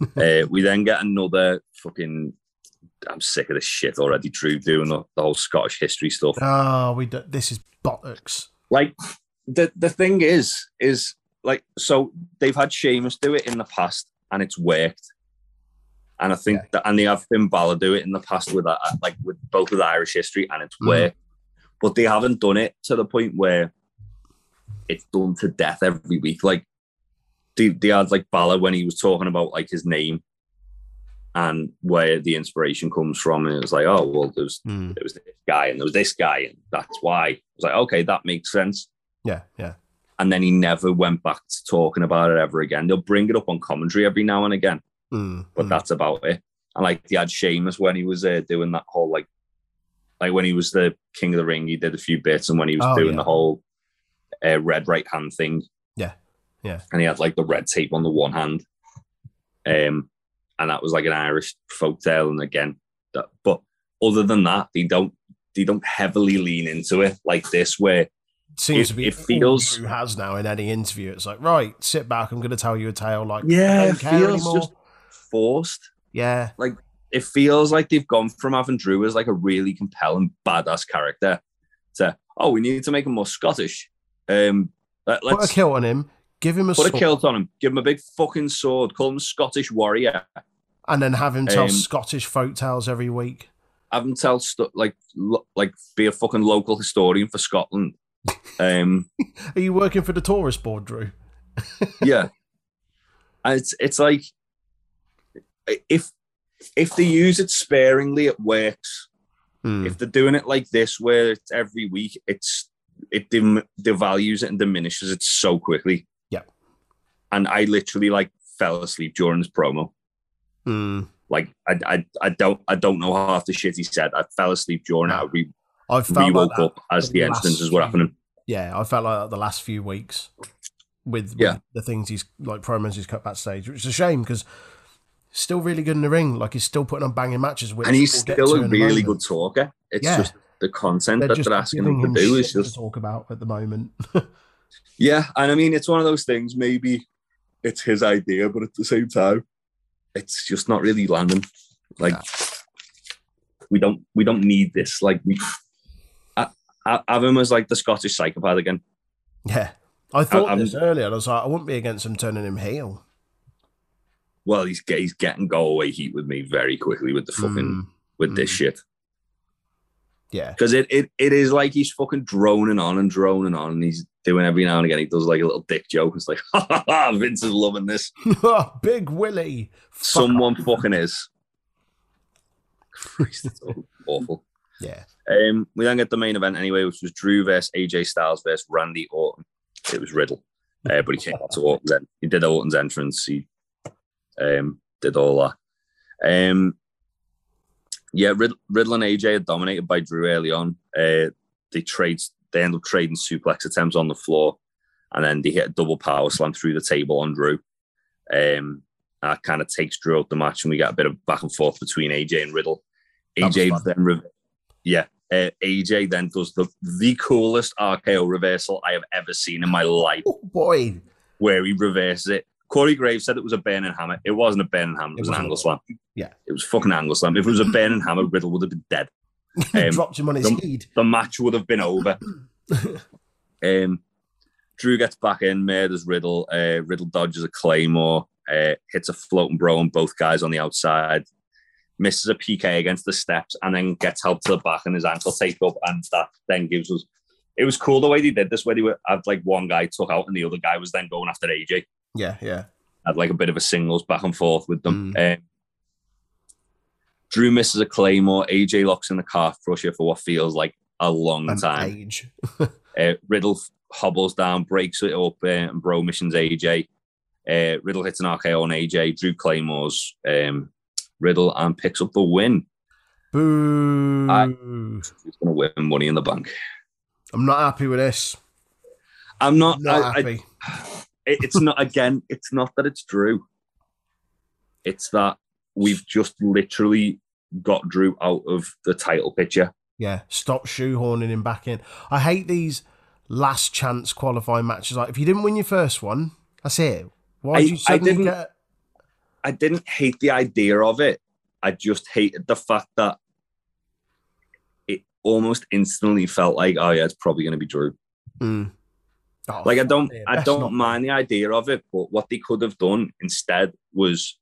uh, we then get another fucking. I'm sick of this shit already. Drew doing the, the whole Scottish history stuff. Oh, we do, this is bollocks. Like the the thing is, is like so they've had Sheamus do it in the past and it's worked. And I think Yeah. that, and they have Finn Balor do it in the past with that, like with both with Irish history, and it's Mhm. worked. But they haven't done it to the point where it's done to death every week. Like they, they had like Balor when he was talking about like his name and where the inspiration comes from, and it was like, oh well, there's Mm. there was this guy and there was this guy, and that's why. It was like, okay, that makes sense. Yeah, yeah. And then he never went back to talking about it ever again. They'll bring it up on commentary every now and again, Mm, but mm. that's about it. And like they had Sheamus when he was uh, doing that whole like, like when he was the King of the Ring, he did a few bits, and when he was Oh, doing yeah. the whole uh, red right hand thing, Yeah, yeah. and he had like the red tape on the one hand, um, and that was like an Irish folk tale. And again, that, but other than that, they don't they don't heavily lean into it like this, where seems it- to be it feels- Drew has now in any interview. It's like, right, sit back. I'm going to tell you a tale. Like, yeah, it feels anymore. just forced. yeah, like it feels like they've gone from having Drew as like a really compelling badass character to oh we need to make him more Scottish. Um, let, put a us kilt on him, give him a put a kilt on him, give him a big fucking sword, call him Scottish warrior, and then have him tell Um, Scottish folk tales every week. have him tell like lo- like be a fucking local historian for Scotland. Um, Are you working for the tourist board, Drew? yeah, and it's it's like if if they use it sparingly, it works. Mm, if they're doing it like this where it's every week it's it devalues it and diminishes it so quickly. And i literally like fell asleep during this promo mm. like i i, I don't i don't know half the shit he said i fell asleep during it i re, I felt woke like up as the the instances were happening Yeah, I felt like the last few weeks with, with Yeah. the things he's like promos he's cut backstage, which is a shame because still really good in the ring. Like he's still putting on banging matches. Which and he's we'll still a really good talker it's Yeah. just the content They're that they're asking him to do is shit to just talk about at the moment. Yeah, and I mean it's one of those things. Maybe it's his idea, but at the same time, it's just not really landing. Like we don't we don't need this. Like we I, I, have him as like the Scottish psychopath again. yeah, I thought I'm- this earlier. I was like, I wouldn't be against him turning him heel. Well, he's he's getting go away heat with me very quickly with the fucking Mm, with this mm. shit yeah, because it, it it is like he's fucking droning on and droning on, and he's doing every now and again. He does like a little dick joke. It's like, ha ha ha, Vince is loving this. Big Willie. Someone fucking is. Christ, it's awful. Yeah, Um, we then get the main event anyway, which was Drew versus AJ Styles versus Randy Orton. It was Riddle, uh, but he came out to Orton's en- he did Orton's entrance. He um, did all that. Um, yeah, Rid- Riddle and AJ are dominated by Drew early on. Uh, they trade, they end up trading suplex attempts on the floor, and then they hit a double power slam through the table on Drew. Um, that kind of takes Drew out the match, and we get a bit of back and forth between AJ and Riddle. AJ then, re- yeah, uh, AJ then does the the coolest RKO reversal I have ever seen in my life, oh boy. where he reverses it. Corey Graves said it was a burning hammer. It wasn't a burning hammer. It It was an angle slam. Yeah. it was fucking angle slam. If it was a burning hammer, Riddle would have been dead. Um, dropped him on his the- head. The match would have been over. Um, Drew gets back in, murders Riddle. Uh, Riddle dodges a claymore, uh, hits a floating bro on both guys on the outside, misses a PK against the steps, and then gets help to the back and his ankle taped up, and that then gives us. It was cool the way they did this, where they were had like one guy took out and the other guy was then going after AJ. Yeah, yeah. Had like a bit of a singles back and forth with them. Mm. Um, Drew misses a claymore. AJ locks in the calf crusher for what feels like a long An time. Uh, Riddle hobbles down, breaks it up, uh, and Bro missions AJ. Uh, Riddle hits an RKO on AJ. Drew Claymores um, Riddle and picks up the win. Boo. I- He's going to win money in the bank. I'm not happy with this. I'm not. Not I, I, happy. it- it's not. Again, it's not that it's Drew. It's that we've just literally got Drew out of the title picture. Yeah, stop shoehorning him back in. I hate these last chance qualifying matches. Like, if you didn't win your first one, that's it. Why did you I didn't- get? I didn't hate the idea of it. I just hated the fact that it almost instantly felt like, oh yeah, it's probably going to be Drew. Mm. Oh, Like I don't, I don't mind the idea of it, but what they could have done instead was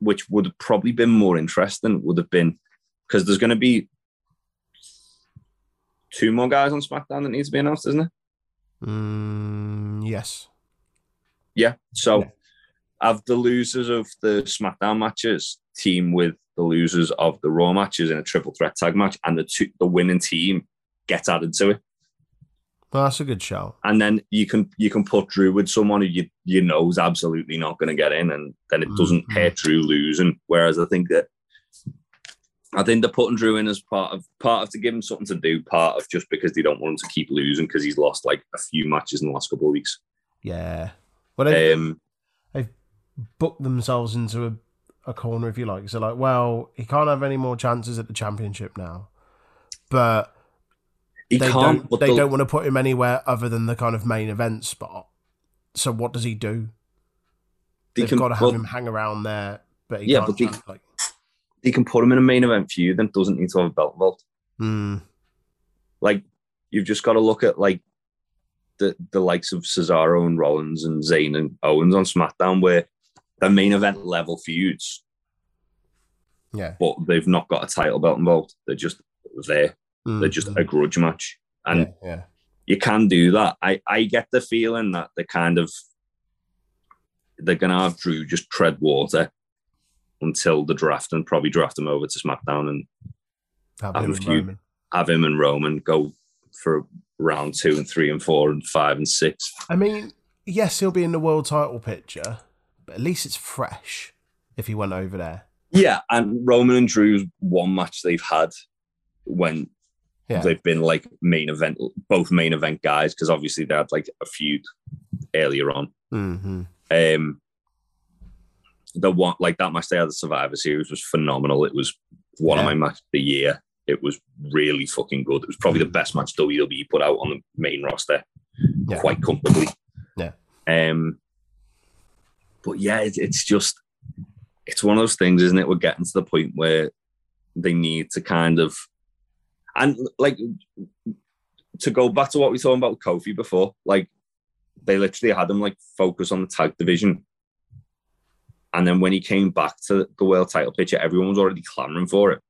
which would have probably been more interesting, would have been because there's going to be two more guys on SmackDown that needs to be announced, isn't it? Mm, yes. Yeah. So Yeah. have the losers of the SmackDown matches team with the losers of the Raw matches in a triple threat tag match, and the two, the winning team gets added to it. That's a good show. And then you can you can put Drew with someone who you you know is absolutely not going to get in, and then it doesn't Mhm. hurt Drew losing. Whereas I think that I think they're putting Drew in as part of part of to give him something to do, part of just because they don't want him to keep losing because he's lost like a few matches in the last couple of weeks. Yeah. Well, they've booked themselves into a, a corner, if you like. So, like, well, he can't have any more chances at the championship now. But he they can't. don't. They they'll- don't want to put him anywhere other than the kind of main event spot. So, what does he do? they They've can- got to have well, him hang around there. But he Yeah, but they- like, they can put him in a main event feud and doesn't need to have a belt involved. mm, Like you've just got to look at like the the likes of Cesaro and Rollins and Zayn and Owens on SmackDown, where they're main event level feuds, yeah. but they've not got a title belt involved. They're just there. Mm, They're just mm, a grudge match, and yeah, yeah. you can do that. I I get the feeling that they kind of they're gonna have Drew just tread water until the draft and probably draft him over to SmackDown and Have have him few- Roman. have him and Roman go for round two and three and four and five and six. I mean, yes, he'll be in the world title picture, but at least it's fresh if he went over there. Yeah, and Roman and Drew's one match they've had when Yeah. they've been like main event, both main event guys, because obviously they had like a feud earlier on. hmm Um, the one like that match they had the Survivor Series was phenomenal. It was one of Yeah. my matches of the year. It was really fucking good. It was probably the best match WWE put out on the main roster, Yeah. quite comfortably. Yeah. Um, but yeah, it, it's just it's one of those things, isn't it? We're getting to the point where they need to kind of and like to go back to what we were talking about with Kofi before, like they literally had him like focus on the tag division. And then when he came back to the world title picture, everyone was already clamoring for it.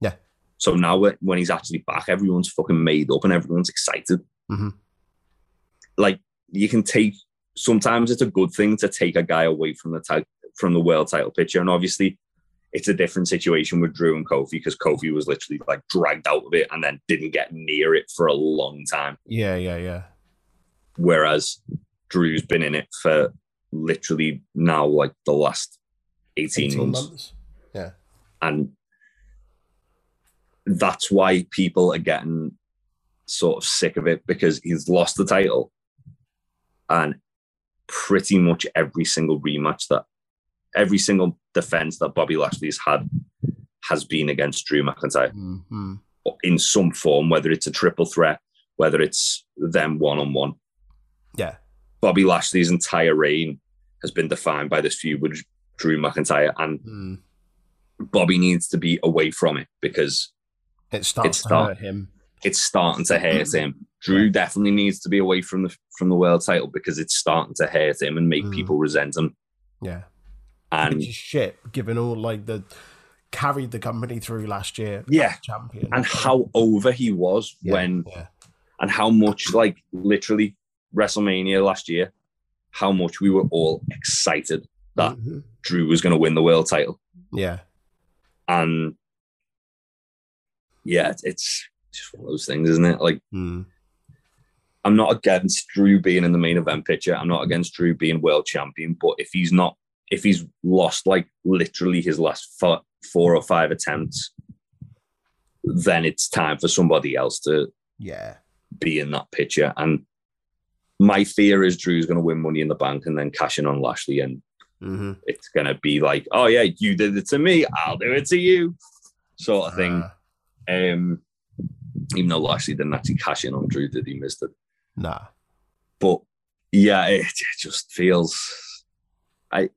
Yeah. So now when- he's actually back, everyone's fucking made up and everyone's excited. Mhm. Like you can take sometimes it's a good thing to take a guy away from the tag from the world title picture. And obviously it's a different situation with Drew and Kofi because Kofi was literally like dragged out of it and then didn't get near it for a long time. Yeah, yeah, yeah. Whereas Drew's been in it for literally now like the last 18, 18 months. months. Yeah. And that's why people are getting sort of sick of it because he's lost the title. And pretty much every single rematch that every single defense that Bobby Lashley's had has been against Drew McIntyre hmm in some form, whether it's a triple threat, whether it's them one on one. Yeah. Bobby Lashley's entire reign has been defined by this feud with Drew McIntyre, and Mm. Bobby needs to be away from it because It starts It's to hurt him. it's starting to hurt him. Drew definitely needs to be away from the from the world title because it's starting to hurt him and make Mm. people resent him. Yeah. And Which is shit, given all like the carried the company through last year. Yeah. Champion. and how over he was Yeah, when Yeah. and how much like literally WrestleMania last year, how much we were all excited that Mhm. Drew was going to win the world title. Yeah. And yeah, it's, it's just one of those things, isn't it? Like, Mm. I'm not against Drew being in the main event picture. I'm not against Drew being world champion. But if he's not, if he's lost like literally his last four, four or five attempts, then it's time for somebody else to Yeah. be in that picture. And my fear is Drew's going to win Money in the Bank and then cash in on Lashley, and hmm it's going to be like, oh yeah, you did it to me, I'll do it to you, sort of thing. Uh, Um, even though Lashley didn't actually cash in on Drew, did he missed it? nah. But yeah, it, it just feels. I,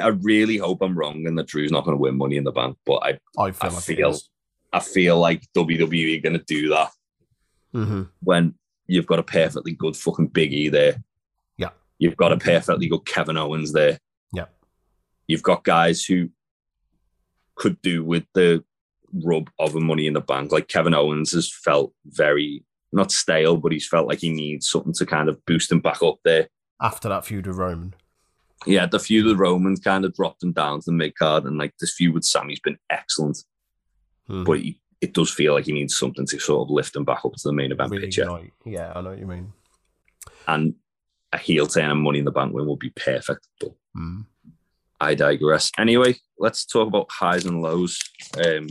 I I really hope I'm wrong and that Drew's not going to win Money in the Bank, but I I feel I like feel- I feel like WWE are going to do that hmm when you've got a perfectly good fucking Big E there. Yeah. You've got a perfectly good Kevin Owens there. Yeah. you've got guys who could do with the rub of a money in the bank. Like Kevin Owens has felt very not stale, but he's felt like he needs something to kind of boost him back up there. After that feud with Roman. Yeah, the feud with Roman kind of dropped him down to the mid card, and like this feud with Sammy's been excellent. Hmm. But he, it does feel like he needs something to sort of lift him back up to the main event Really picture. ignite. Yeah, I know what you mean. And a heel turn and money in the bank win would be perfect. But Mm. I digress. Anyway, let's talk about highs and lows. Um,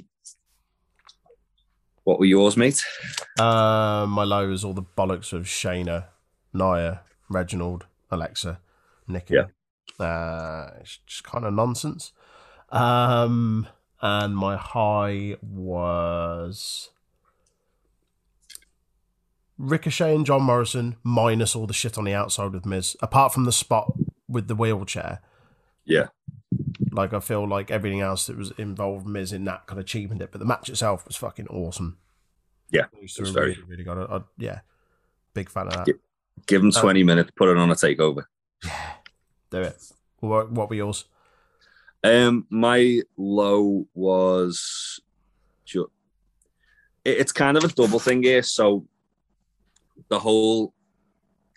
what were yours, mate? Uh, my low is all the bollocks of Shayna, Nia, Reginald, Alexa, Nikki. Yeah. Uh, it's just kind of nonsense. Um, and my high was Ricochet and John Morrison minus all the shit on the outside with Miz, apart from the spot with the wheelchair. Yeah. Like I feel like everything else that was involved Miz in that kind of cheapened it, but the match itself was fucking awesome. Yeah, it was very- really, really good. I, I- yeah, big fan of that. Yeah. Give him Uh, 20 minutes, put it on a takeover. Do it. What, what were yours? Um, my low was ju- it, it's kind of a double thing here. So the whole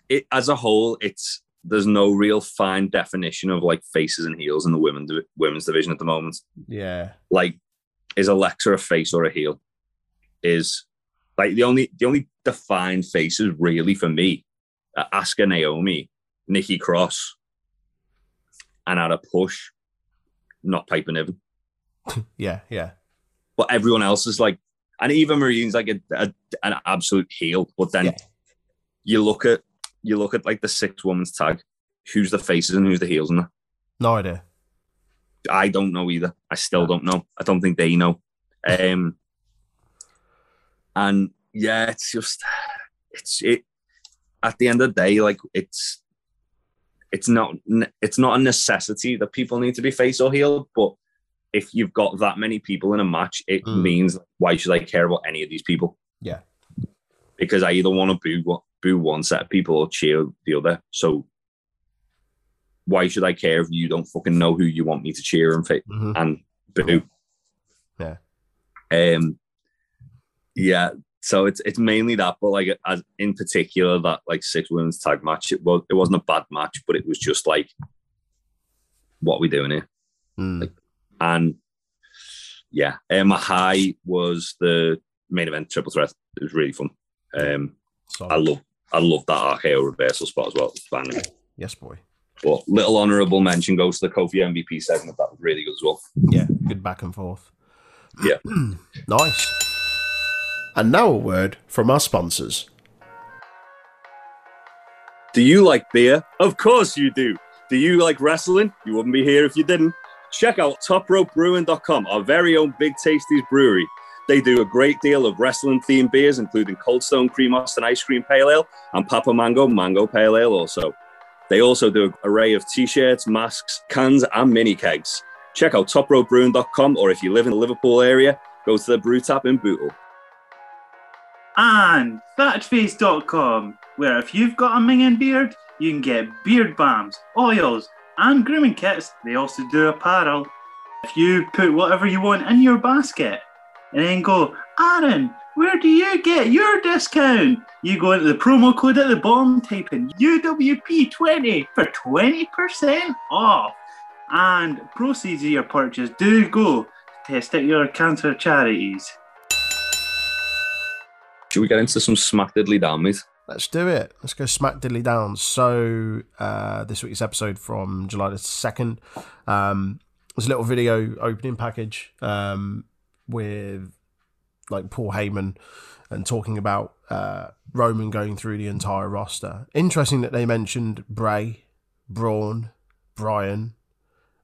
it as a whole, it's there's no real fine definition of like faces and heels in the women women's division at the moment. Yeah, Like, is Alexa a face or a heel? Is like the only the only defined faces really for me are Asuka Naomi, Nikki Cross, and at a push, not Piper Niven. yeah, yeah. but everyone else is like, and even Marine's like a, a- an absolute heel. But then Yeah. you look at you look at like the six women's tag, who's the faces and who's the heels in that? No idea. I don't know either. I still don't know. I don't think they know. Um, and yeah, it's just it's it. At the end of the day, like it's it's not it's not a necessity that people need to be face or heel, but if you've got that many people in a match, it Mm. means why should I care about any of these people? Yeah. because I either want to boo one- boo one set of people or cheer the other. So why should I care if you don't fucking know who you want me to cheer and fa- hmm and boo. Yeah. Um. Yeah. So it's it's mainly that, but like as in particular that like six women's tag match, it was it wasn't a bad match, but it was just like, what are we doing here? Mm. And yeah, um, my high was the main event triple threat. It was really fun. Um, Solid. I love I love that RKO reversal spot as well. It's banging. yes, boy. But little honourable mention goes to the Kofi MVP segment. That was really good as well. Yeah, good back and forth. Yeah. nice. And now a word from our sponsors. Do you like beer? Of course you do. Do you like wrestling? You wouldn't be here if you didn't. Check out topropebrewing.com, our very own Big Tasties brewery. They do a great deal of wrestling themed beers, including Cold Stone Cream Austin Ice Cream Pale Ale and Papa Mango Mango Pale Ale also. They also do an array of t-shirts, masks, cans, and mini kegs. Check out topropebrewing.com, or if you live in the Liverpool area, go to the brew tap in Bootle. And thatchface.com, where if you've got a minging beard, you can get beard balms, oils, and grooming kits. They also do apparel. If you put whatever you want in your basket and then go, Aaron, where do you get your discount? You go into the promo code at the bottom, type in UWP20 for 20% off. And proceeds of your purchase do go to testicular cancer charities. Should we get into some smack diddly down, mate? Let's do it. Let's go smack diddly down. So, uh, this week's episode from July the 2nd um, was a little video opening package um, with like Paul Heyman and talking about uh, Roman going through the entire roster. Interesting that they mentioned Bray, Braun, Brian.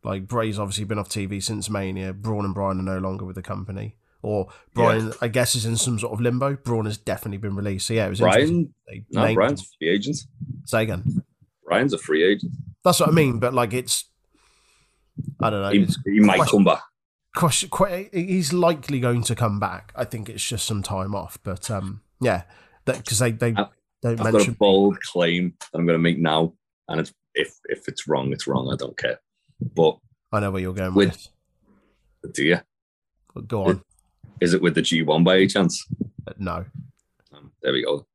Like Bray's obviously been off TV since Mania. Braun and Brian are no longer with the company. Or Brian, I guess, is in some sort of limbo. Braun has definitely been released. So yeah, it was. Brian? No, Brian's a free agent. Say again. Brian's a free agent. That's what I mean. But like, it's I don't know. He, It's he might question- come back. question, quite, he's likely going to come back. I think it's just some time off. But um, yeah, because they they I've- don't I've got a mention. bold claim that I'm going to make now, and it's, if if it's wrong, it's wrong. I don't care. But I know where you're going with, With- Do you? Go on. Is it with the G1 by any chance? No. Um, there we go.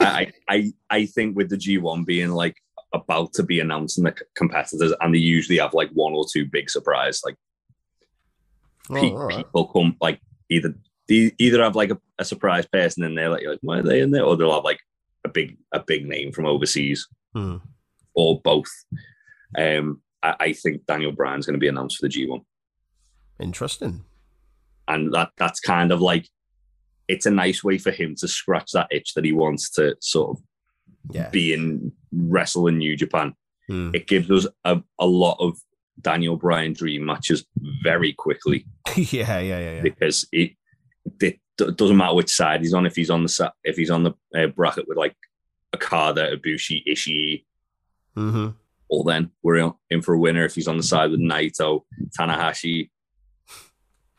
I, I I think with the G1 being like about to be announcing the c- competitors, and they usually have like one or two big surprise. Like Oh, pe- right. people come like either they either have like a, a surprise person in there, like you're like why are they in there, or they'll have like a big a big name from overseas, Hmm. or both. Um, I, I think Daniel Bryan's going to be announced for the G1. Interesting. And that that's kind of like it's a nice way for him to scratch that itch that he wants to sort of Yeah. be in wrestle in New Japan. Hmm. It gives us a, a lot of Daniel Bryan dream matches very quickly yeah, yeah, yeah, yeah. because it, it doesn't matter which side he's on. If he's on the if he's on the uh, bracket with like Okada, Ibushi, Ishii, hmm or then we're in- in for a winner. If he's on the side with Naito, Tanahashi,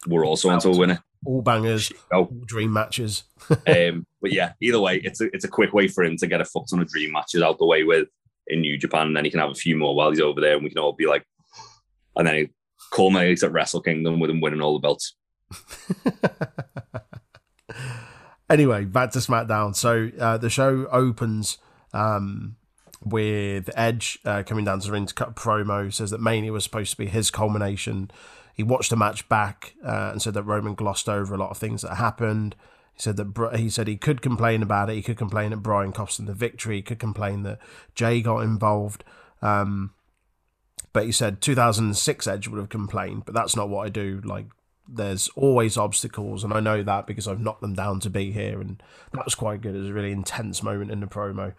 we're also onto a winner. All bangers, all dream matches. um, but yeah, either way, it's a it's a quick way for him to get a foot on the dream matches out the way with in New Japan, and then he can have a few more while he's over there, and we can all be like, and then he culminates at Wrestle Kingdom with him winning all the belts. anyway, back to SmackDown. So uh, the show opens um, with Edge uh, coming down to the ring to cut a promo. Says that Mania was supposed to be his culmination. He watched the match back uh, and said that Roman glossed over a lot of things that happened. He said that he said he could complain about it. He could complain that Brian cost the victory. He could complain that Jey got involved. Um, but he said 2006 Edge would have complained, but that's not what I do. Like there's always obstacles, and I know that because I've knocked them down to be here, and that was quite good. It was a really intense moment in the promo.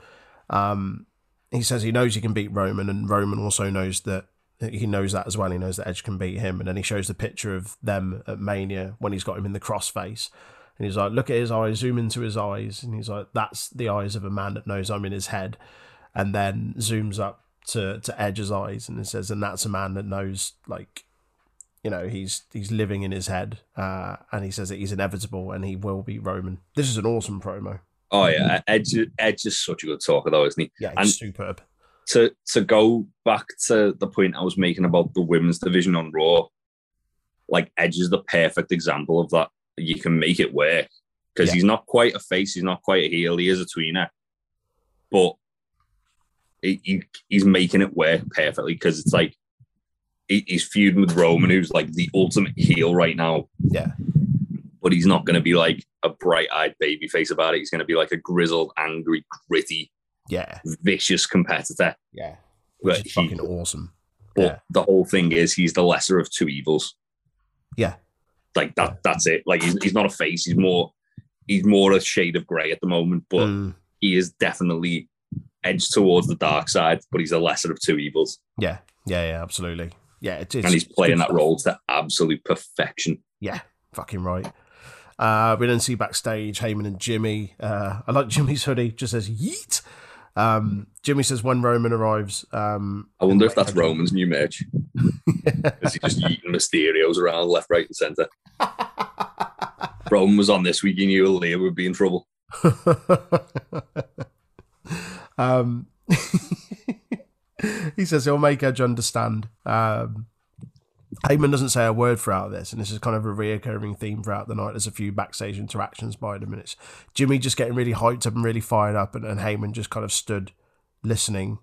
Um, he says he knows he can beat Roman, and Roman also knows that he knows that as well. He knows that Edge can beat him, and then he shows the picture of them at Mania when he's got him in the crossface. And he's like, look at his eyes, zoom into his eyes. And he's like, that's the eyes of a man that knows I'm in his head. And then zooms up to, to Edge's eyes and it says, and that's a man that knows, like, you know, he's he's living in his head. Uh, and he says that he's inevitable and he will be Roman. This is an awesome promo. Oh yeah, Edge Edge is such a good talker though, isn't he? Yeah, And- he's superb. To to go back to the point I was making about the women's division on Raw, like Edge is the perfect example of that. You can make it work because Yeah. he's not quite a face, he's not quite a heel, he is a tweener, but he, he- he's making it work perfectly because it's like he, he's feuding with Roman, who's like the ultimate heel right now. Yeah. But he's not going to be like a bright-eyed baby face about it. He's going to be like a grizzled, angry, gritty, Yeah. vicious competitor. Yeah. Which But is he- fucking awesome. But Yeah. the whole thing is he's the lesser of two evils. Yeah. Like that. That's it. Like he's, he's not a face. He's more. He's more a shade of grey at the moment, but Mm, he is definitely edged towards the dark side. But he's the lesser of two evils, yeah. Yeah. Yeah. Absolutely. Yeah. It's, it's and he's playing that role to absolute perfection. Yeah, fucking right. Uh, we then see backstage Heyman and Jimmy. Uh, I like Jimmy's hoodie, just says yeet. Um, Jimmy says when Roman arrives. Um, I wonder if that's. Roman's new merch. Is he just eating Mysterios around left, right, and centre? Roman was on this week. He knew Aalyah would be in trouble. um, he says he'll make Edge understand. Um, Heyman doesn't say a word throughout this, and this is kind of a reoccurring theme throughout the night. There's a few backstage interactions by them, and it's Jimmy just getting really hyped up and really fired up, and, and Heyman just kind of stood listening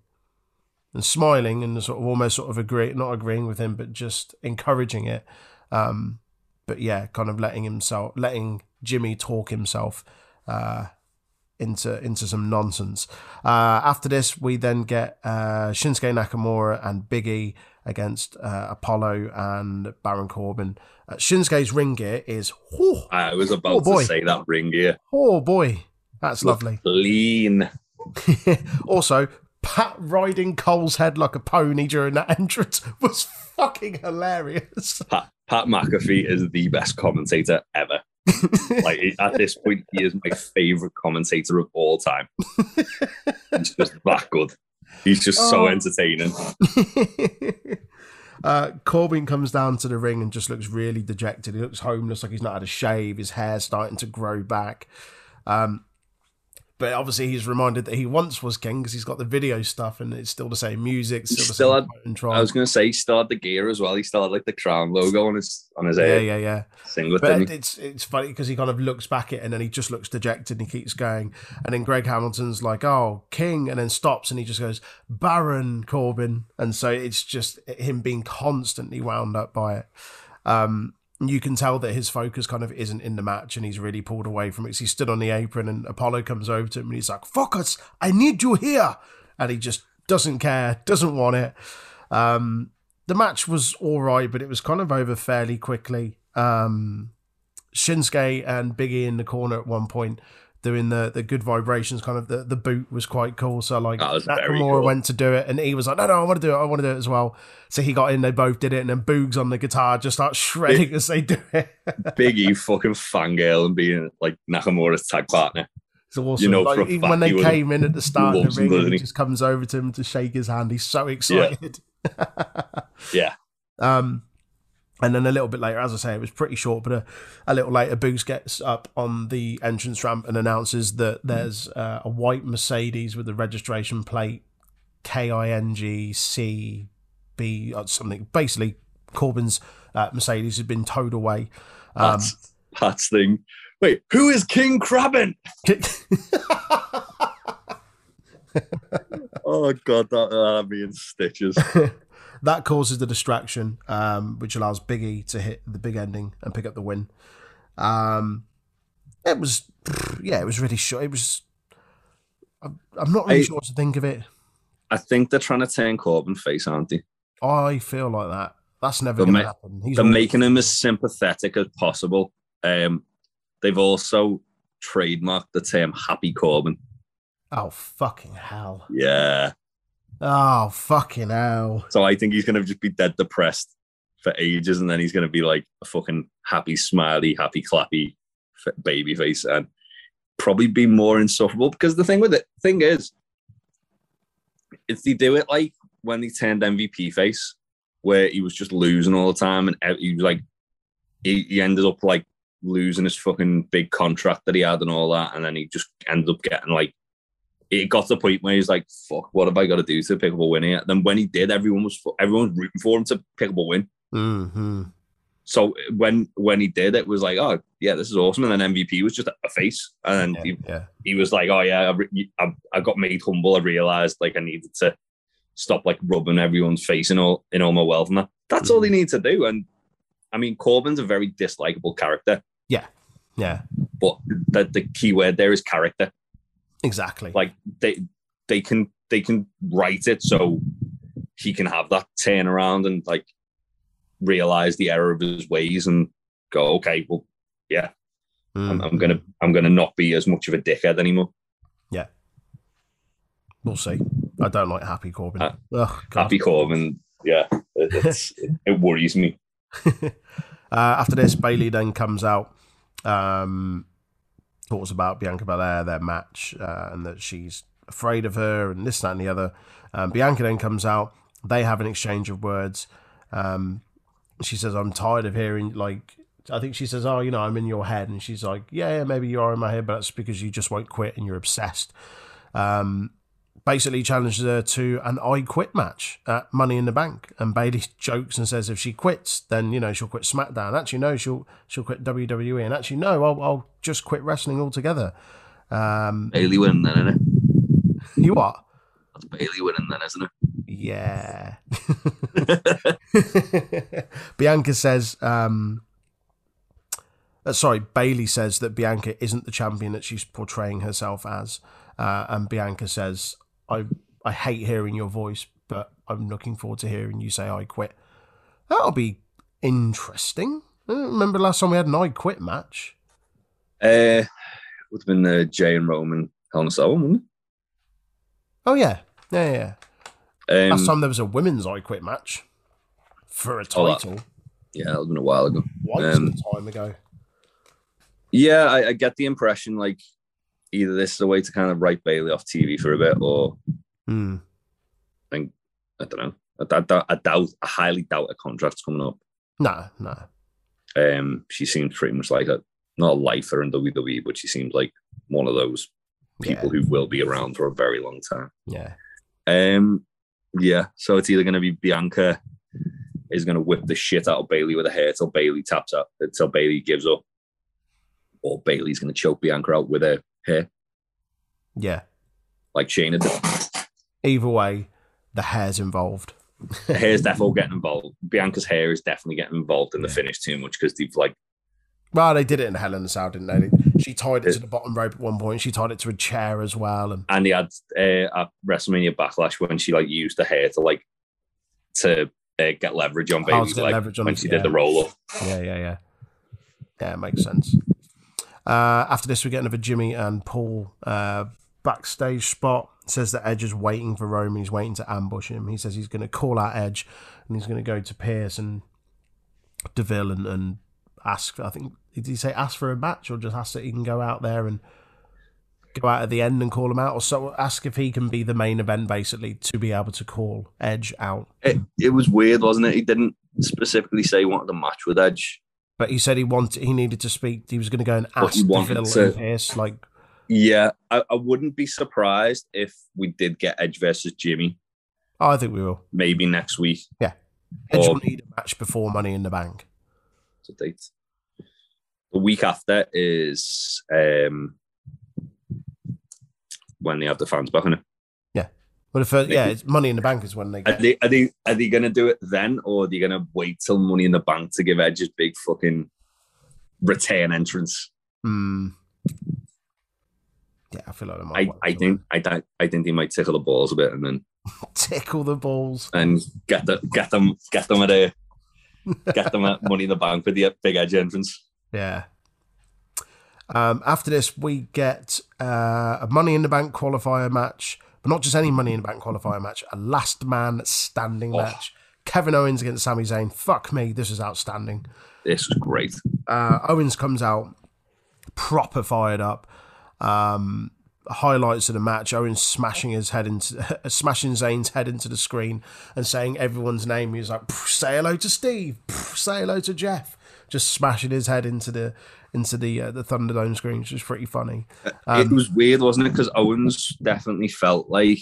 and smiling and sort of almost sort of agree, not agreeing with him, but just encouraging it. Um, but yeah, kind of letting himself, letting Jimmy talk himself uh, into into some nonsense. Uh, after this, we then get uh, Shinsuke Nakamura and Biggie against uh, Apollo and Baron Corbin. Uh, Shinsuke's ring gear is whew, I was about Oh, boy. to say that ring gear. oh boy, that's lovely. Lean. also, Pat riding Cole's head like a pony during that entrance was fucking hilarious. Pat, Pat McAfee is the best commentator ever. Like at this point, he is my favorite commentator of all time. He's just that good. He's just so Oh. entertaining. uh, Corbin comes down to the ring and just looks really dejected. He looks homeless, like he's not had a shave. His hair's starting to grow back. Um, but obviously he's reminded that he once was king because he's got the video stuff and it's still the same music, still the Still same had-. I was gonna say he still had the gear as well. He still had like the crown logo on his on his yeah, head yeah, yeah. singlet. But didn't it's it's funny because he kind of looks back at it and then he just looks dejected and he keeps going. And then Greg Hamilton's like, "Oh, King," and then stops and he just goes, "Baron Corbin." And so it's just him being constantly wound up by it. Um, you can tell that his focus kind of isn't in the match and he's really pulled away from it. 'cause He stood on the apron and Apollo comes over to him and he's like, "Focus! I need you here!" And he just doesn't care, doesn't want it. Um, the match was all right, but it was kind of over fairly quickly. Um, Shinsuke and Biggie in the corner at one point doing the the good vibrations. Kind of the, the boot was quite cool. So like That Nakamura cool. went to do it, and he was like, "No, no, I want to do it. I want to do it as well." So he got in. They both did it, and then Boogs on the guitar just starts shredding as they do it. Big E fucking fangirl and being like Nakamura's tag partner. It's awesome. You know Like, even when they came in at the start of the ring, he he? just comes over to him to shake his hand. He's so excited. Yeah. Um, and then a little bit later, as I say, it was pretty short, but a, a little later, Boogs gets up on the entrance ramp and announces that there's uh, a white Mercedes with the registration plate K I N G C B or something. Basically, Corbin's uh, Mercedes has been towed away. Um, That's Pat's thing. Wait, who is King Crabbin? Oh god, that that had me in stitches. that causes the distraction, um, which allows Biggie to hit the big ending and pick up the win. Um, it was, yeah, it was really short. It was. I'm, I'm not really I- sure what to think of it. I think they're trying to turn Corbin face, aren't they? I feel like that. That's never going to ma- happen. He's They're always- making him as sympathetic as possible. Um, they've also trademarked the term "Happy Corbin." Oh fucking hell! Yeah, Oh fucking hell! so I think he's gonna just be dead depressed for ages, and then he's gonna be like a fucking happy, smiley, happy, clappy baby face, and probably be more insufferable. Because the thing with it, thing is, if they do it like when he turned MVP face, where he was just losing all the time, and he was like, he, he ended up like losing his fucking big contract that he had and all that, and then he just ended up getting like. It got to the point where he's like, "Fuck, what have I got to do to pick up a win here?" Then when he did, everyone was everyone was rooting for him to pick up a win. hmm So when when he did, it was like, "Oh yeah, this is awesome." And then MVP was just a face, and Yeah, he, yeah. he was like, "Oh yeah, I, I, I got made humble. I realized like I needed to stop like rubbing everyone's face in all in all my wealth." And that, that's all they need to do. And I mean, Corbin's a very dislikable character, Yeah, yeah, but the the key word there is character. Exactly. Like they they can they can write it so he can have that turnaround and like realize the error of his ways and go, okay, well, yeah, I'm, Mm. I'm gonna I'm gonna not be as much of a dickhead anymore. Yeah, we'll see. I don't like Happy Corbin. Uh, Happy Corbin, yeah, it, it worries me. uh, after this, Bayley then comes out, um, talks about Bianca Belair, their match, uh, and that she's afraid of her, and this, that, and the other. Um, Bianca then comes out. They have an exchange of words. Um, she says, "I'm tired of hearing like." I think she says, "Oh, you know, I'm in your head," and she's like, "Yeah, yeah, maybe you are in my head, but that's because you just won't quit and you're obsessed." Um, basically challenges her to an I Quit match at Money in the Bank. And Bayley jokes and says if she quits, then you know she'll quit SmackDown. Actually, no, she'll she'll quit WWE. And actually, no, I'll, I'll just quit wrestling altogether. Um, Bayley winning then, isn't it? you what? That's Bayley winning then, isn't it? Yeah. Bianca says, um, uh, sorry, Bayley says that Bianca isn't the champion that she's portraying herself as. Uh, and Bianca says, I, I hate hearing your voice, but I'm looking forward to hearing you say I quit. That'll be interesting. I don't remember the last time we had an I quit match. Uh, would have been the Jey and Roman Hell in a Cell wouldn't it? Oh, yeah. Yeah, yeah. it? Last Um, time there was a women's I quit match for a Oh, that- title. yeah, that would have been a while ago. Quite um, some time ago. Yeah, I, I get the impression like either this is a way to kind of write Bayley off TV for a bit, or Hmm. I don't know. I, I, I doubt, I highly doubt a contract's coming up. No, no. Um, she seems pretty much like a not a lifer in WWE, but she seems like one of those. people who will be around for a very long time. Yeah. Um, yeah. So it's either going to be Bianca is going to whip the shit out of Bayley with a hair till Bayley taps out, until Bayley gives up, or Bayley's going to choke Bianca out with her hair, Yeah. like Shayna did. Either way, the hair's involved. The hair's definitely getting involved. Bianca's hair is definitely getting involved in the finish too much because they've like Well, they did it in Hell in the Cell, didn't they? She tied it to the bottom rope at one point. She tied it to a chair as well. And and they had uh, at WrestleMania Backlash when she like used the hair to like to uh, get leverage on Oh, Bayley's leg on when she yeah. did the roll up. yeah, yeah, yeah. Yeah, it makes sense. Uh, after this, we get another Jimmy and Paul uh, backstage spot. says that Edge is waiting for Roman. He's waiting to ambush him. He says he's going to call out Edge and he's going to go to Pearce and Deville and, and ask. I think did he say ask for a match or just ask that he can go out there and go out at the end and call him out, or so ask if he can be the main event basically to be able to call Edge out. It, it was weird, wasn't it? He didn't specifically say he wanted a match with Edge. But he said he wanted he needed to speak. He was going to go and ask Deville to- and Pearce like. Yeah, I, I wouldn't be surprised if we did get Edge versus Jimmy Oh, I think we will. maybe next week. Yeah, Edge Or- will need a match before Money in the Bank. to date. The week after is um, when they have the fans back on it. But if uh, yeah, it's Money in the Bank is when they Are get. they are they are they gonna do it then, or are they gonna wait till Money in the Bank to give Edge his big fucking return entrance? Hmm. Yeah, I feel like they might I, I think I, think- I think they might tickle the balls a bit and then tickle the balls. and get the get them get them at a get them at Money in the Bank with the big Edge entrance. Yeah. Um, after this, we get uh, a Money in the Bank qualifier match, but not just any Money in the Bank qualifier match, a last man standing Oh. match. Kevin Owens against Sami Zayn. Fuck me, this is outstanding. This was great. Uh, Owens comes out proper fired up. Um, highlights of the match: Owens smashing his head into smashing Zayn's head into the screen and saying everyone's name. He's like, "Say hello to Steve. Say hello to Jeff." Just smashing his head into the into the uh, the Thunderdome screen, which is pretty funny. it Um, was weird, wasn't it? Because Owens definitely felt like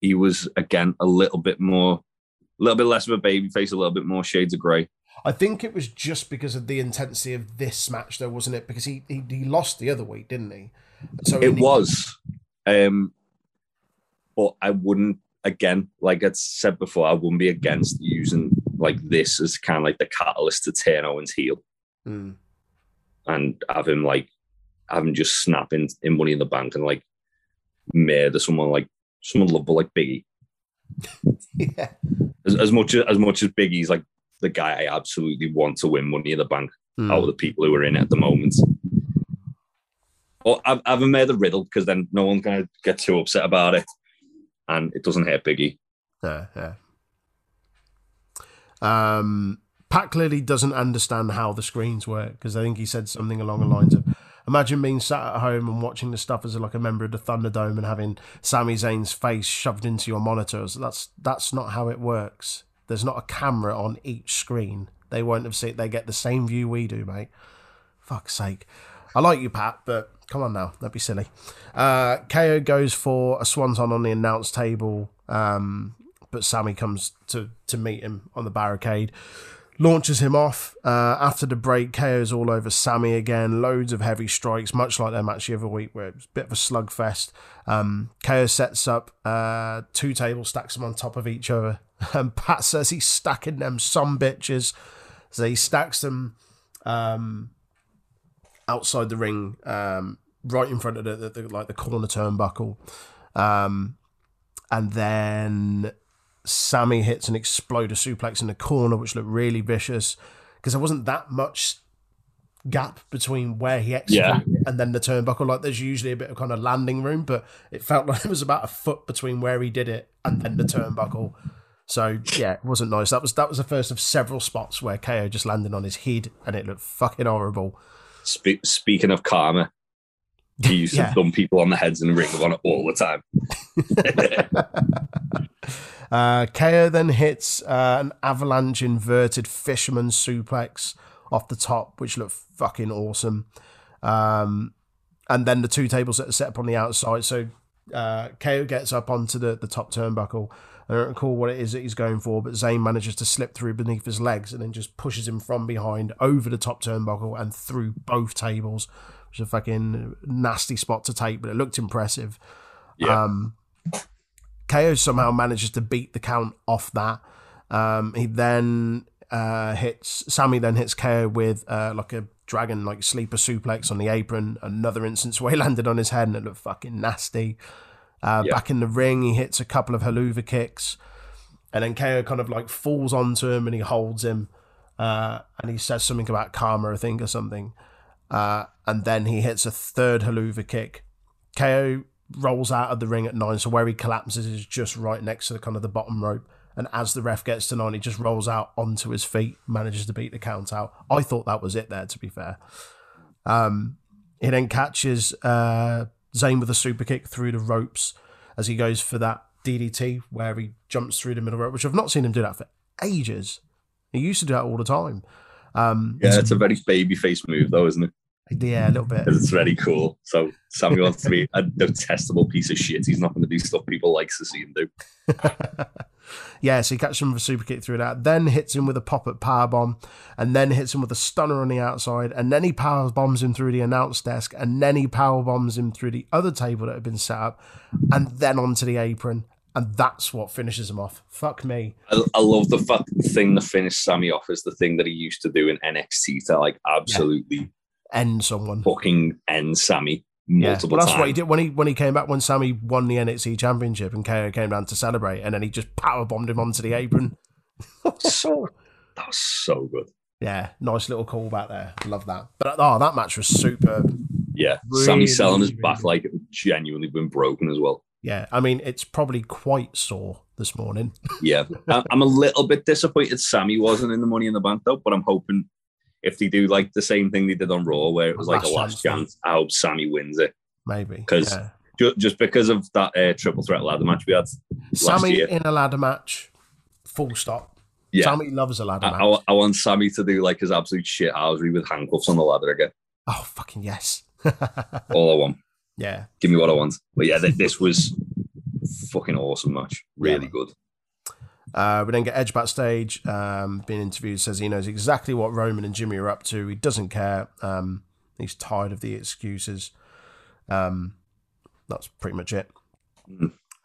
he was again a little bit more, a little bit less of a baby face, a little bit more shades of grey. I think it was just because of the intensity of this match, though, wasn't it? Because he he, he lost the other week, didn't he? So It he- was, um, but I wouldn't again, like I said before, I wouldn't be against using like this as kind of like the catalyst to turn Owens heel Hmm. and have him like have him just snap in, in Money in the Bank and like murder someone like someone lovable like Biggie. yeah. as, as much as, as much as Biggie's like the guy I absolutely want to win Money in the Bank Hmm. out of the people who are in it at the moment. Or I've, I haven't made a riddle because then no one's gonna get too upset about it, and it doesn't hurt Biggie. Yeah, yeah. Um, Pat clearly doesn't understand how the screens work because I think he said something along the lines of, "Imagine being sat at home and watching the stuff as like a member of the Thunderdome and having Sami Zayn's face shoved into your monitors. That's that's not how it works. There's not a camera on each screen. They won't have seen. They get the same view we do, mate. Fuck's sake. I like you, Pat, but come on now, don't be silly. Uh, KO goes for a swanton on the announce table, um, but Sami comes to to meet him on the barricade, launches him off. Uh, after the break, KO's all over Sami again. Loads of heavy strikes, much like their match the other week, where it was a bit of a slugfest. Um, KO sets up uh, two tables, stacks them on top of each other, and Pat says he's stacking them some bitches. So he stacks them. Um, outside the ring, um, right in front of the, the, the like the corner turnbuckle, um, and then Sami hits an exploder suplex in the corner, which looked really vicious because there wasn't that much gap between where he executed it and then the turnbuckle. Like there's usually a bit of kind of landing room, but it felt like it was about a foot between where he did it and then the turnbuckle. So yeah, it wasn't nice. That was that was the first of several spots where KO just landed on his head and it looked fucking horrible. Spe- speaking of karma, he used Yeah. to thump people on the heads and ring of honor all the time. Uh, KO then hits uh, an avalanche inverted fisherman suplex off the top, which looked fucking awesome. Um, and then the two tables that are set up on the outside. So uh, KO gets up onto the, the top turnbuckle. I don't recall what it is that he's going for, but Zayn manages to slip through beneath his legs and then just pushes him from behind over the top turnbuckle and through both tables, which is a fucking nasty spot to take, but it looked impressive. Yeah. Um, KO somehow manages to beat the count off that. Um, he then uh, hits Sami, then hits KO with uh, like a dragon like sleeper suplex on the apron. Another instance where he landed on his head and it looked fucking nasty. Uh, Yeah. Back in the ring, he hits a couple of Helluva kicks, and then KO kind of like falls onto him and he holds him, uh, and he says something about karma, I think, or something. Uh, and then he hits a third Helluva kick. KO rolls out of the ring at nine, so where he collapses is just right next to the kind of the bottom rope. And as the ref gets to nine, he just rolls out onto his feet, manages to beat the count out. I thought that was it there, to be fair. Um, he then catches uh, Zayn with a super kick through the ropes as he goes for that DDT where he jumps through the middle rope, which I've not seen him do that for ages. He used to do that all the time. Um, Yeah, it's a very babyface move, though, isn't it? Yeah, a little bit. Because it's really cool. So Sami wants to be a detestable piece of shit. He's not going to do stuff people like to see him do. yeah, so he catches him with a super kick through that, then hits him with a pop at power bomb, and then hits him with a stunner on the outside, and then he power bombs him through the announce desk, and then he power bombs him through the other table that had been set up, and then onto the apron, and that's what finishes him off. Fuck me. I, I love the fact the thing that finished Sami off is the thing that he used to do in NXT to like absolutely End someone. fucking end Sami Yeah, multiple well, that's times. what he did when he when he came back when Sami won the NXT Championship and KO came down to celebrate, and then he just power bombed him onto the apron. so that was so good. Yeah, nice little callback there. Love that. But oh, that match was superb. Yeah, Really, Sami selling his really back like it genuinely been broken as well. Yeah, I mean it's probably quite sore this morning. Yeah, I'm a little bit disappointed Sami wasn't in the Money in the Bank though, but I'm hoping if they do like the same thing they did on Raw, where it was like a Last last chance I hope Sami wins it Maybe 'Cause yeah. Ju- just because of that uh, triple threat ladder match we had. Sami year. in a ladder match, full stop. Yeah, Sami loves a ladder I, match. I, I want Sami to do like his absolute shit housery with handcuffs on the ladder again. oh fucking yes. All I want. yeah, Give me what I want. But yeah, th- this was fucking awesome match. Really Yeah. good. Uh, we then get Edge backstage, um, being interviewed, says he knows exactly what Roman and Jimmy are up to. He doesn't care. Um, he's tired of the excuses. Um, that's pretty much it.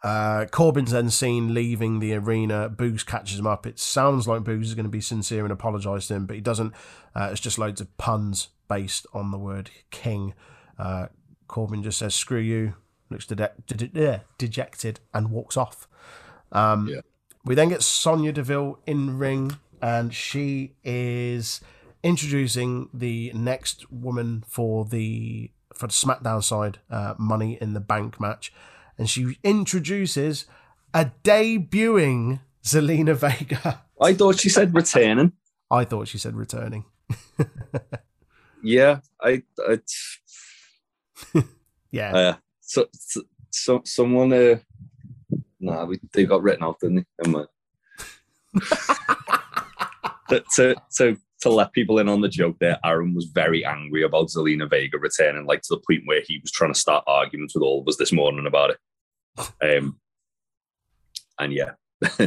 Uh, Corbin's then seen leaving the arena. Boogs catches him up. It sounds like Boogs is going to be sincere and apologise to him, but he doesn't. Uh, it's just loads of puns based on the word king. Uh, Corbin just says, screw you, looks de- de- de- dejected, and walks off. Um, Yeah. We then get Sonya Deville in ring, and she is introducing the next woman for the for the SmackDown side uh, Money in the Bank match, and she introduces a debuting Zelina Vega. I thought she said returning. I thought she said returning. Yeah, I, I Yeah, uh, so, so, so someone uh, nah, we, they got written off, didn't they? Never mind. to, to, to, to let people in on the joke there, Aaron was very angry about Zelina Vega returning, like to the point where he was trying to start arguments with all of us this morning about it. Um, and yeah,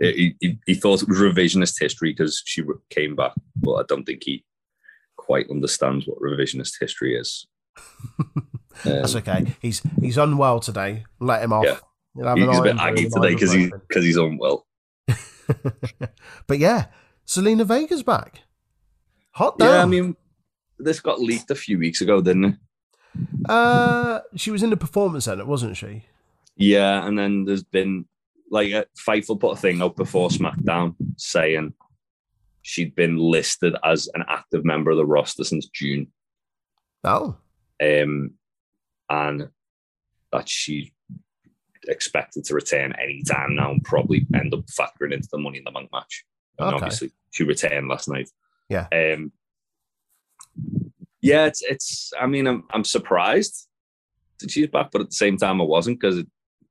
he, he, he thought it was revisionist history because she came back, but I don't think he quite understands what revisionist history is. that's Um, okay. He's he's unwell today. Let him off. Yeah. He's a bit aggy today because he ibuprofen. because he's unwell. but yeah, Zelina Vega's back. Hot damn. Yeah, I mean, this got leaked a few weeks ago, didn't it? uh, she was in the performance center, wasn't she? Yeah, and then there's been like a Fightful put a thing out before SmackDown saying she'd been listed as an active member of the roster since June, Oh, um, and that she expected to return any time now and probably end up factoring into the Money in the Bank match. And Okay. obviously, she returned last night. Yeah. Um, yeah, it's it's. I mean, I'm I'm surprised that she's back, but at the same time, I wasn't because it,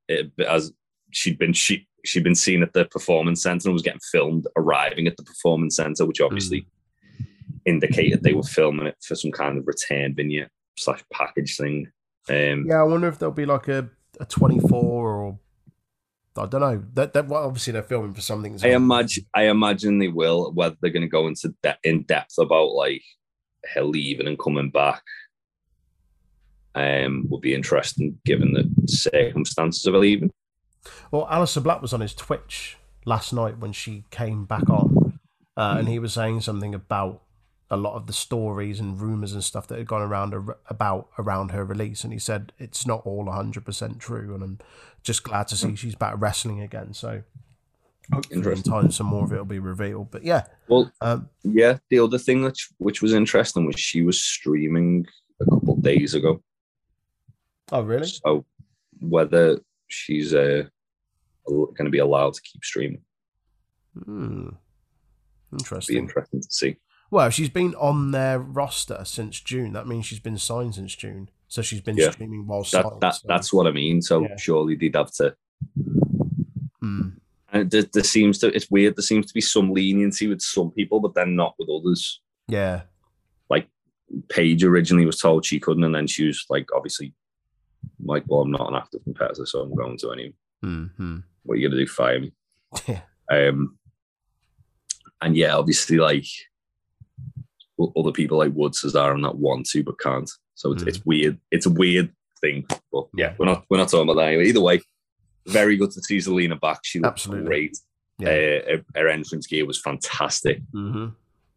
it as she'd been she she'd been seen at the performance center and was getting filmed arriving at the performance center, which obviously indicated they were filming it for some kind of return vignette. slash package thing. Um, Yeah, I wonder if there'll be like a, a 24 or I don't know. That that well, obviously they're filming for something. I imagine I imagine they will. Whether they're going to go into de- in depth about like her leaving and coming back, um, would be interesting given the circumstances of her leaving. Well, Aleister Black was on his Twitch last night when she came back on, uh, and he was saying something about a lot of the stories and rumors and stuff that had gone around ar- about around her release, and he said it's not all hundred percent true, and I'm just glad to see she's back wrestling again. So, in time, some more of it will be revealed. But yeah, Well, um, yeah. The other thing that which was interesting was she was streaming a couple of days ago. oh really? So whether she's uh, going to be allowed to keep streaming Hmm. Interesting. be interesting to see. Well, she's been on their roster since June. That means she's been signed since June. So she's been Yeah. streaming while That, signed. that so- that's what I mean. So Yeah. surely they'd have to. Hmm. And there, there seems to it's weird. There seems to be some leniency with some people, but then not with others. Yeah. Like Paige originally was told she couldn't, and then she was like, obviously, like, well, I'm not an active competitor, so I'm going to anyway. hmm What are you gonna do? Fire me? Yeah. Um, and yeah, obviously, like other people like Wood, Cesaro, and that want to but can't. So it's, Mm. it's weird. It's a weird thing, but yeah, we're not we're not talking about that anyway. Either way, very good to see Zelina back. She looked Absolutely. great. Yeah. Uh, her, her entrance gear was fantastic, hmm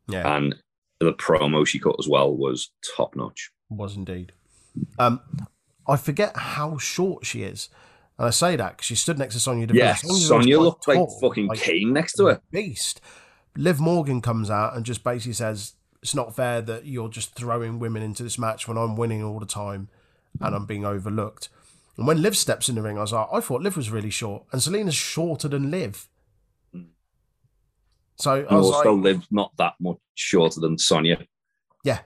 Yeah. and the promo she cut as well was top notch. was indeed. Um, I forget how short she is. And I say that because she stood next to Sonya Deville. Yeah, Sonya looked like tall, fucking like Kane next to her. beast. Liv Morgan comes out and just basically says, It's not fair that you're just throwing women into this match when I'm winning all the time and I'm being overlooked. And when Liv steps in the ring, I was like, I thought Liv was really short. And Zelina's shorter than Liv. So I And was also like, lived not that much shorter than Sonya. Yeah.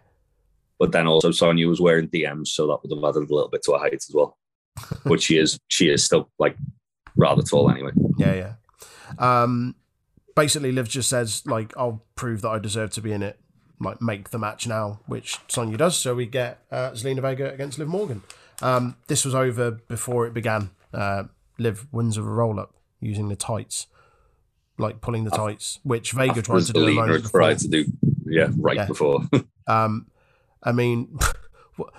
But then also Sonya was wearing DMs, so that would have added a little bit to her height as well. but she is she is still like rather tall anyway. Yeah, yeah. Um, basically, Liv just says like, "I'll prove that I deserve to be in it." Like, make the match now, which Sonya does. So we get uh, Zelina Vega against Liv Morgan. Um, this was over before it began. Uh, Liv wins with a roll up using the tights, like pulling the tights, which Vega tried to do Zelina moment tried to do yeah right Yeah. before. Um, I mean, what-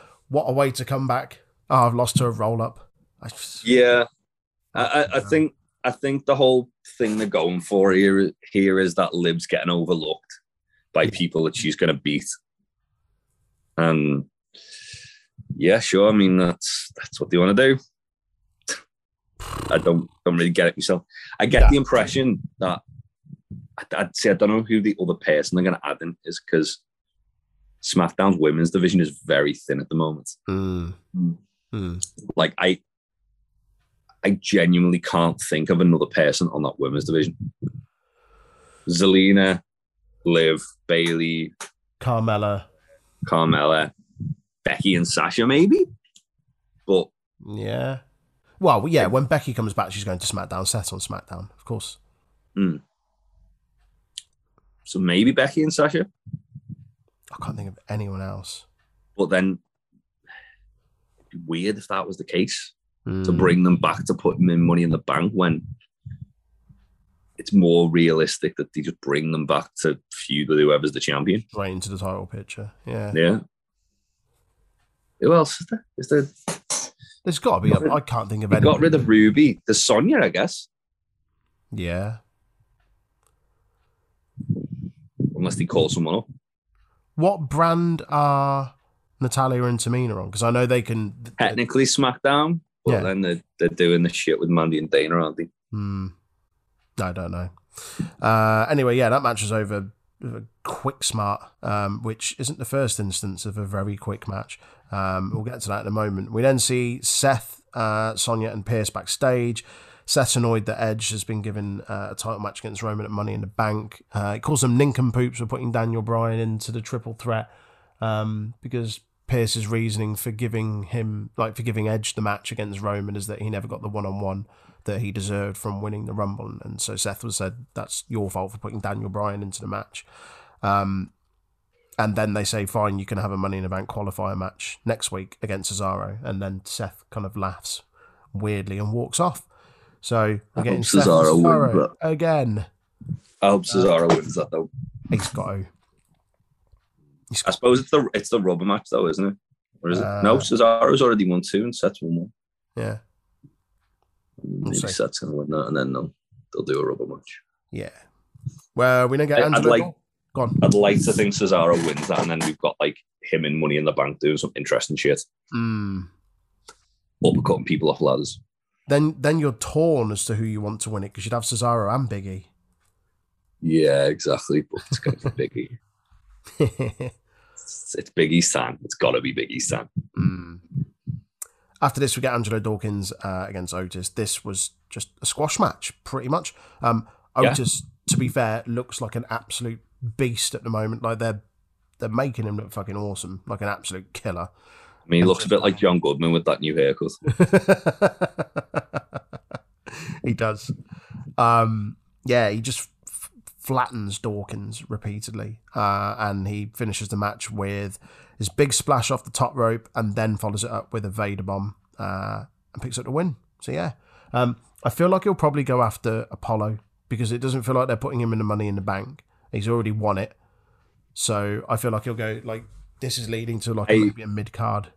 a way to come back! Oh, I've lost to a roll up. I just, yeah, I, I, I think I think the whole thing they're going for here here is that Liv's getting overlooked by people that she's going to beat, and yeah, sure. I mean that's that's what they want to do. I don't don't really get it myself. I get Yeah. the impression that I'd, I'd say I don't know who the other person they're going to add in is because SmackDown's women's division is very thin at the moment Mm. Mm. like I I genuinely can't think of another person on that women's division. Zelina, Liv, Bayley, Carmella. Carmella, Becky, and Sasha, maybe. But Yeah. Well, yeah, when Becky comes back, she's going to SmackDown. Set on SmackDown, of course. so maybe Becky and Sasha. I can't think of anyone else. But then it'd be weird if that was the case to Mm. bring them back to put them in money in the bank when it's more realistic that they just bring them back to feud with whoever's the champion. Straight into the title picture. Yeah. Yeah. Who else is there? Is there There's got to be. I can't think of They any. got rid of Ruby. There's Sonya, I guess. Yeah. Unless they call someone up. What brand are Natalya and Tamina on? Because I know they can. Technically SmackDown, but Yeah. then they're, they're doing the shit with Mandy and Dana, aren't they? Hmm. I don't know. Uh, anyway, yeah, that match was over. Quick smart, um, which isn't the first instance of a very quick match. Um, we'll get to that in a moment. We then see Seth, uh, Sonya, and Pearce backstage. Seth's annoyed that Edge has been given uh, a title match against Roman at Money in the Bank. Uh, he calls them nincompoops for putting Daniel Bryan into the triple threat um, because Pearce's reasoning for giving him, like, for giving Edge the match against Roman is that he never got the one on one that he deserved from winning the Rumble. And so Seth was said, that's your fault for putting Daniel Bryan into the match. Um, and then they say, "Fine, you can have a Money in the Bank qualifier match next week against Cesaro," and then Seth kind of laughs weirdly and walks off. So we're getting Seth and Cesaro wins Cesaro again. I hope Cesaro wins that though. He's got to. He's I got, suppose it's the it's the rubber match though, isn't it? Or is it? Uh, no, Cesaro's already won two and Seth's won one. yeah, Maybe. Seth's gonna win that, and then they'll, they'll do a rubber match. yeah. Well, we don't get I'd like-. Go on. I'd like to think Cesaro wins that, and then we've got like him and Money in the Bank doing some interesting shit, Mm. uppercutting people off ladders. Then, then you're torn as to who you want to win it because you'd have Cesaro and Biggie. Yeah, exactly. But it's gonna be Biggie. It's, it's Biggie's time. It's got to be Biggie's time. Mm. After this, we get Angelo Dawkins uh, against Otis. This was just a squash match, pretty much. Um, Yeah. Otis, to be fair, looks like an absolute beast at the moment. Like they're they're making him look fucking awesome, like an absolute killer. I mean, he looks a bit like John Goodman with that new haircut. he does. Um, yeah, he just f- flattens Dawkins repeatedly, uh, and he finishes the match with his big splash off the top rope, and then follows it up with a Vader bomb uh, and picks up the win. So yeah, um, I feel like he'll probably go after Apollo because it doesn't feel like they're putting him in the Money in the Bank. He's already won it, so I feel like he'll go like this is leading to like I- a mid card.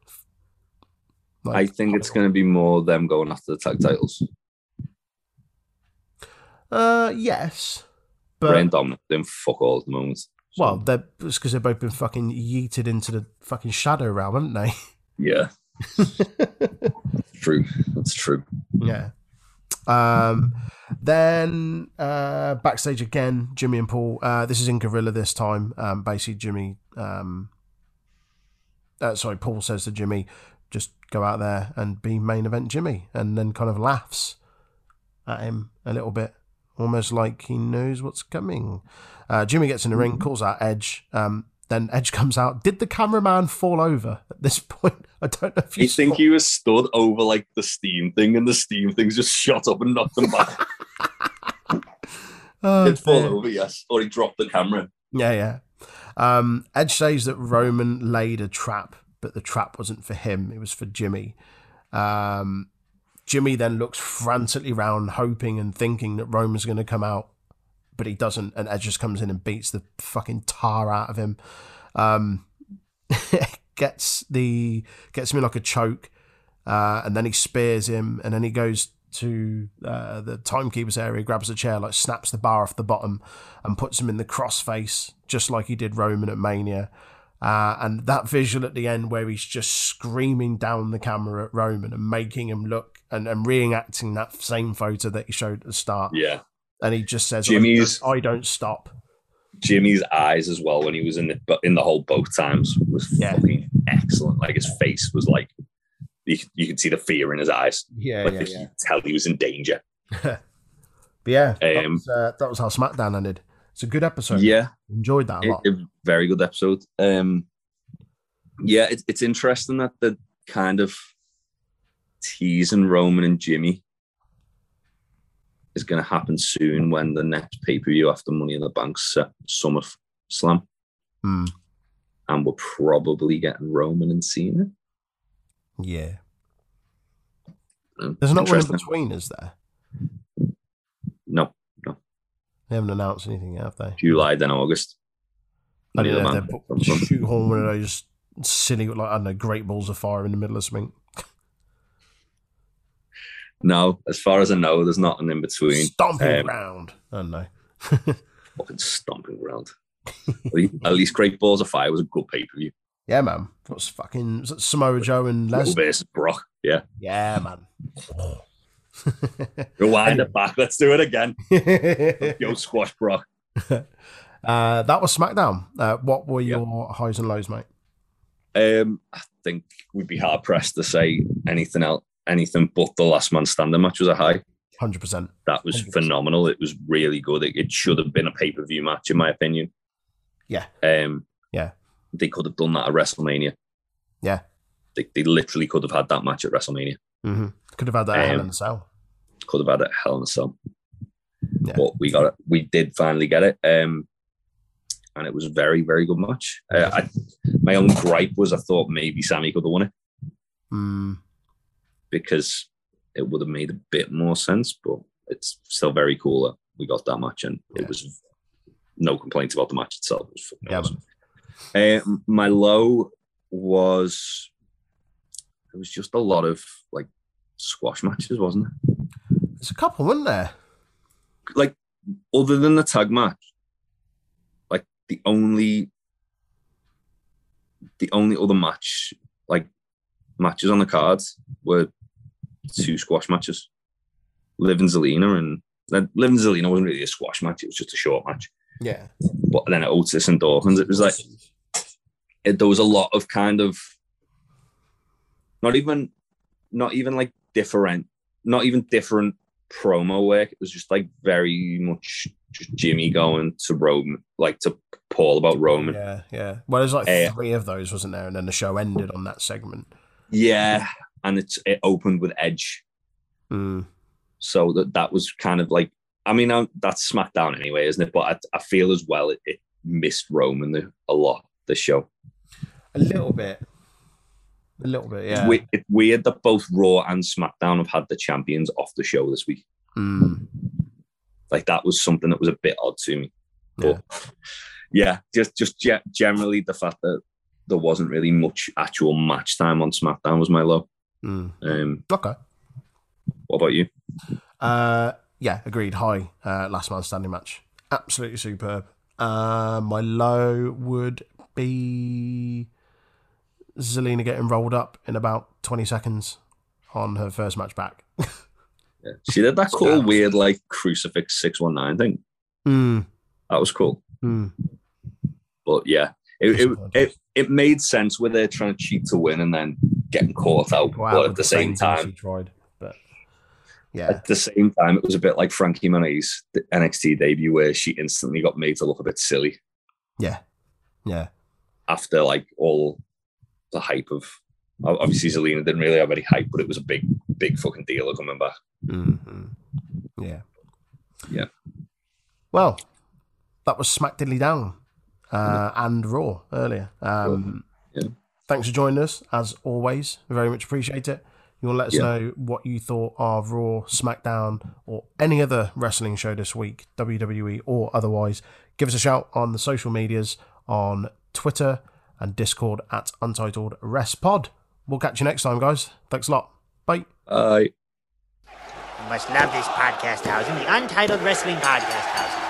I think it's going to be more them going after the tag titles. Uh, yes, but Rey and Dominic doing fuck all at the moment. Well, they're it's because they've both been fucking yeeted into the fucking shadow realm, haven't they? yeah, true. That's true. yeah. Um, then uh, backstage again, Jimmy and Paul. Uh, this is in Gorilla this time. Um, basically, Jimmy. Um, uh, sorry, Paul says to Jimmy, "Just go out there and be main event Jimmy," and then kind of laughs at him a little bit, almost like he knows what's coming. Uh, Jimmy gets in the ring, calls out Edge. Um, then Edge comes out. Did the cameraman fall over at this point? I don't know if you You think he was stood over like the steam thing, and the steam thing's just shot up and knocked him back? Oh, Did fall over, yes, or he dropped the camera. Yeah, yeah. Um, Edge says that Roman laid a trap, but the trap wasn't for him; it was for Jimmy. Um, Jimmy then looks frantically round, hoping and thinking that Roman's going to come out, but he doesn't, and Edge just comes in and beats the fucking tar out of him. Um, gets the gets him in like a choke, uh, and then he spears him, and then he goes to uh, the timekeeper's area, grabs a chair, like snaps the bar off the bottom, and puts him in the crossface, just like he did Roman at Mania. Uh, and that visual at the end where he's just screaming down the camera at Roman and making him look and, and reenacting that same photo that he showed at the start. Yeah, And he just says, Jimmy's- I don't stop. Jimmy's eyes as well when he was in the in the hole both times was Yeah. fucking excellent. Like his face was like you could, you could see the fear in his eyes. Yeah, Like you could tell he was in danger. But yeah, that, Um, was, uh, that was how SmackDown ended. It's a good episode. yeah, Enjoyed that a lot. it- very good episode. Um, yeah, it's it's interesting that the kind of teasing Roman and Jimmy is going to happen soon when the next pay per view after Money in the Bank's set Summer Slam, Hmm. and we're probably getting Roman and Cena. Yeah. Um, There's not one in between, is there? No, no. They haven't announced anything, have they? July then August. I don't know Money if in the They're shoehorn one of those silly, like, I don't know, great balls of fire in the middle of something. No, as far as I know, there's nothing in between. Stomping Um, ground. I don't know. Fucking stomping ground. At least- Great Balls of Fire was a good pay per view. Yeah, man. What's fucking was it Samoa Joe and Les? versus Brock. Yeah. Yeah, man. Rewind it back. Let's do it again. Yo, squash Brock. uh, that was SmackDown. Uh, what were your highs and lows, mate? Um, I think we'd be hard pressed to say anything else, anything but the last man standing match was a high. Hundred percent. That was 100%. phenomenal. It was really good. It, it should have been a pay per view match, in my opinion. Yeah. Um, Yeah. They could have done that at WrestleMania. Yeah. They, they literally could have had that match at WrestleMania. Mm-hmm. Could have had that at Hell Um, in a Cell. Could have had it Hell in a Cell. Yeah. But we got it. We did finally get it. Um, and it was a very, very good match. Uh, I, my only gripe was I thought maybe Sami could have won it Mm. Because it would have made a bit more sense, but it's still very cool that we got that match, and Yeah. it was no complaints about the match itself. It was Yeah, awesome. Uh, my low was it was just a lot of like squash matches, wasn't it? There's a couple, weren't there? Like other than the tag match, like the only the only other match like matches on the cards were two squash matches. Liv and Zelina and like, Liv and Zelina wasn't really a squash match; it was just a short match. Yeah. But then at Otis and Dawkins, it was like it, there was a lot of kind of not even not even like different not even different promo work it was just like very much just jimmy going to roman like to paul about roman Yeah, yeah. Well, there's like Uh, three of those, wasn't there? And then the show ended on that segment. yeah and it's it opened with edge Mm. so that that was kind of like i mean uh, that's smackdown anyway isn't it but i, I feel as well it, it missed roman the, a lot the show A little bit. A little bit, yeah. it's, we- it's weird that both raw and smackdown have had the champions off the show this week Mm. like that was something that was a bit odd to me. Yeah. Yeah, just just ge- generally the fact that there wasn't really much actual match time on SmackDown was my low. Mm. Um, Okay. what about you? Uh, yeah, agreed. High uh, last man standing match, absolutely superb. Uh, my low would be Zelina getting rolled up in about twenty seconds on her first match back. Yeah. She did that cool Scams. weird like crucifix six one nine thing. mm. That was cool. Mm. But yeah, it it, it it made sense with her trying to cheat to win and then getting caught out. Wow, but at the same time, tried, but yeah, at the same time, it was a bit like Franky Monet's NXT debut where she instantly got made to look a bit silly. yeah, yeah, after like all the hype of obviously Zelina didn't really have any hype, but it was a big, big fucking deal of coming back. hmm yeah, Yeah. Well, that was Smack Diddly Down uh, and Raw earlier. Um, Yeah. Thanks for joining us as always. We very much appreciate it. You want to let us Yeah. know what you thought of Raw, SmackDown, or any other wrestling show this week, WWE or otherwise. Give us a shout on the social medias on Twitter and Discord at Untitled Rest Pod. We'll catch you next time, guys. Thanks a lot. Bye. Uh, You must love this podcast housing, the Untitled Wrestling Podcast Housing.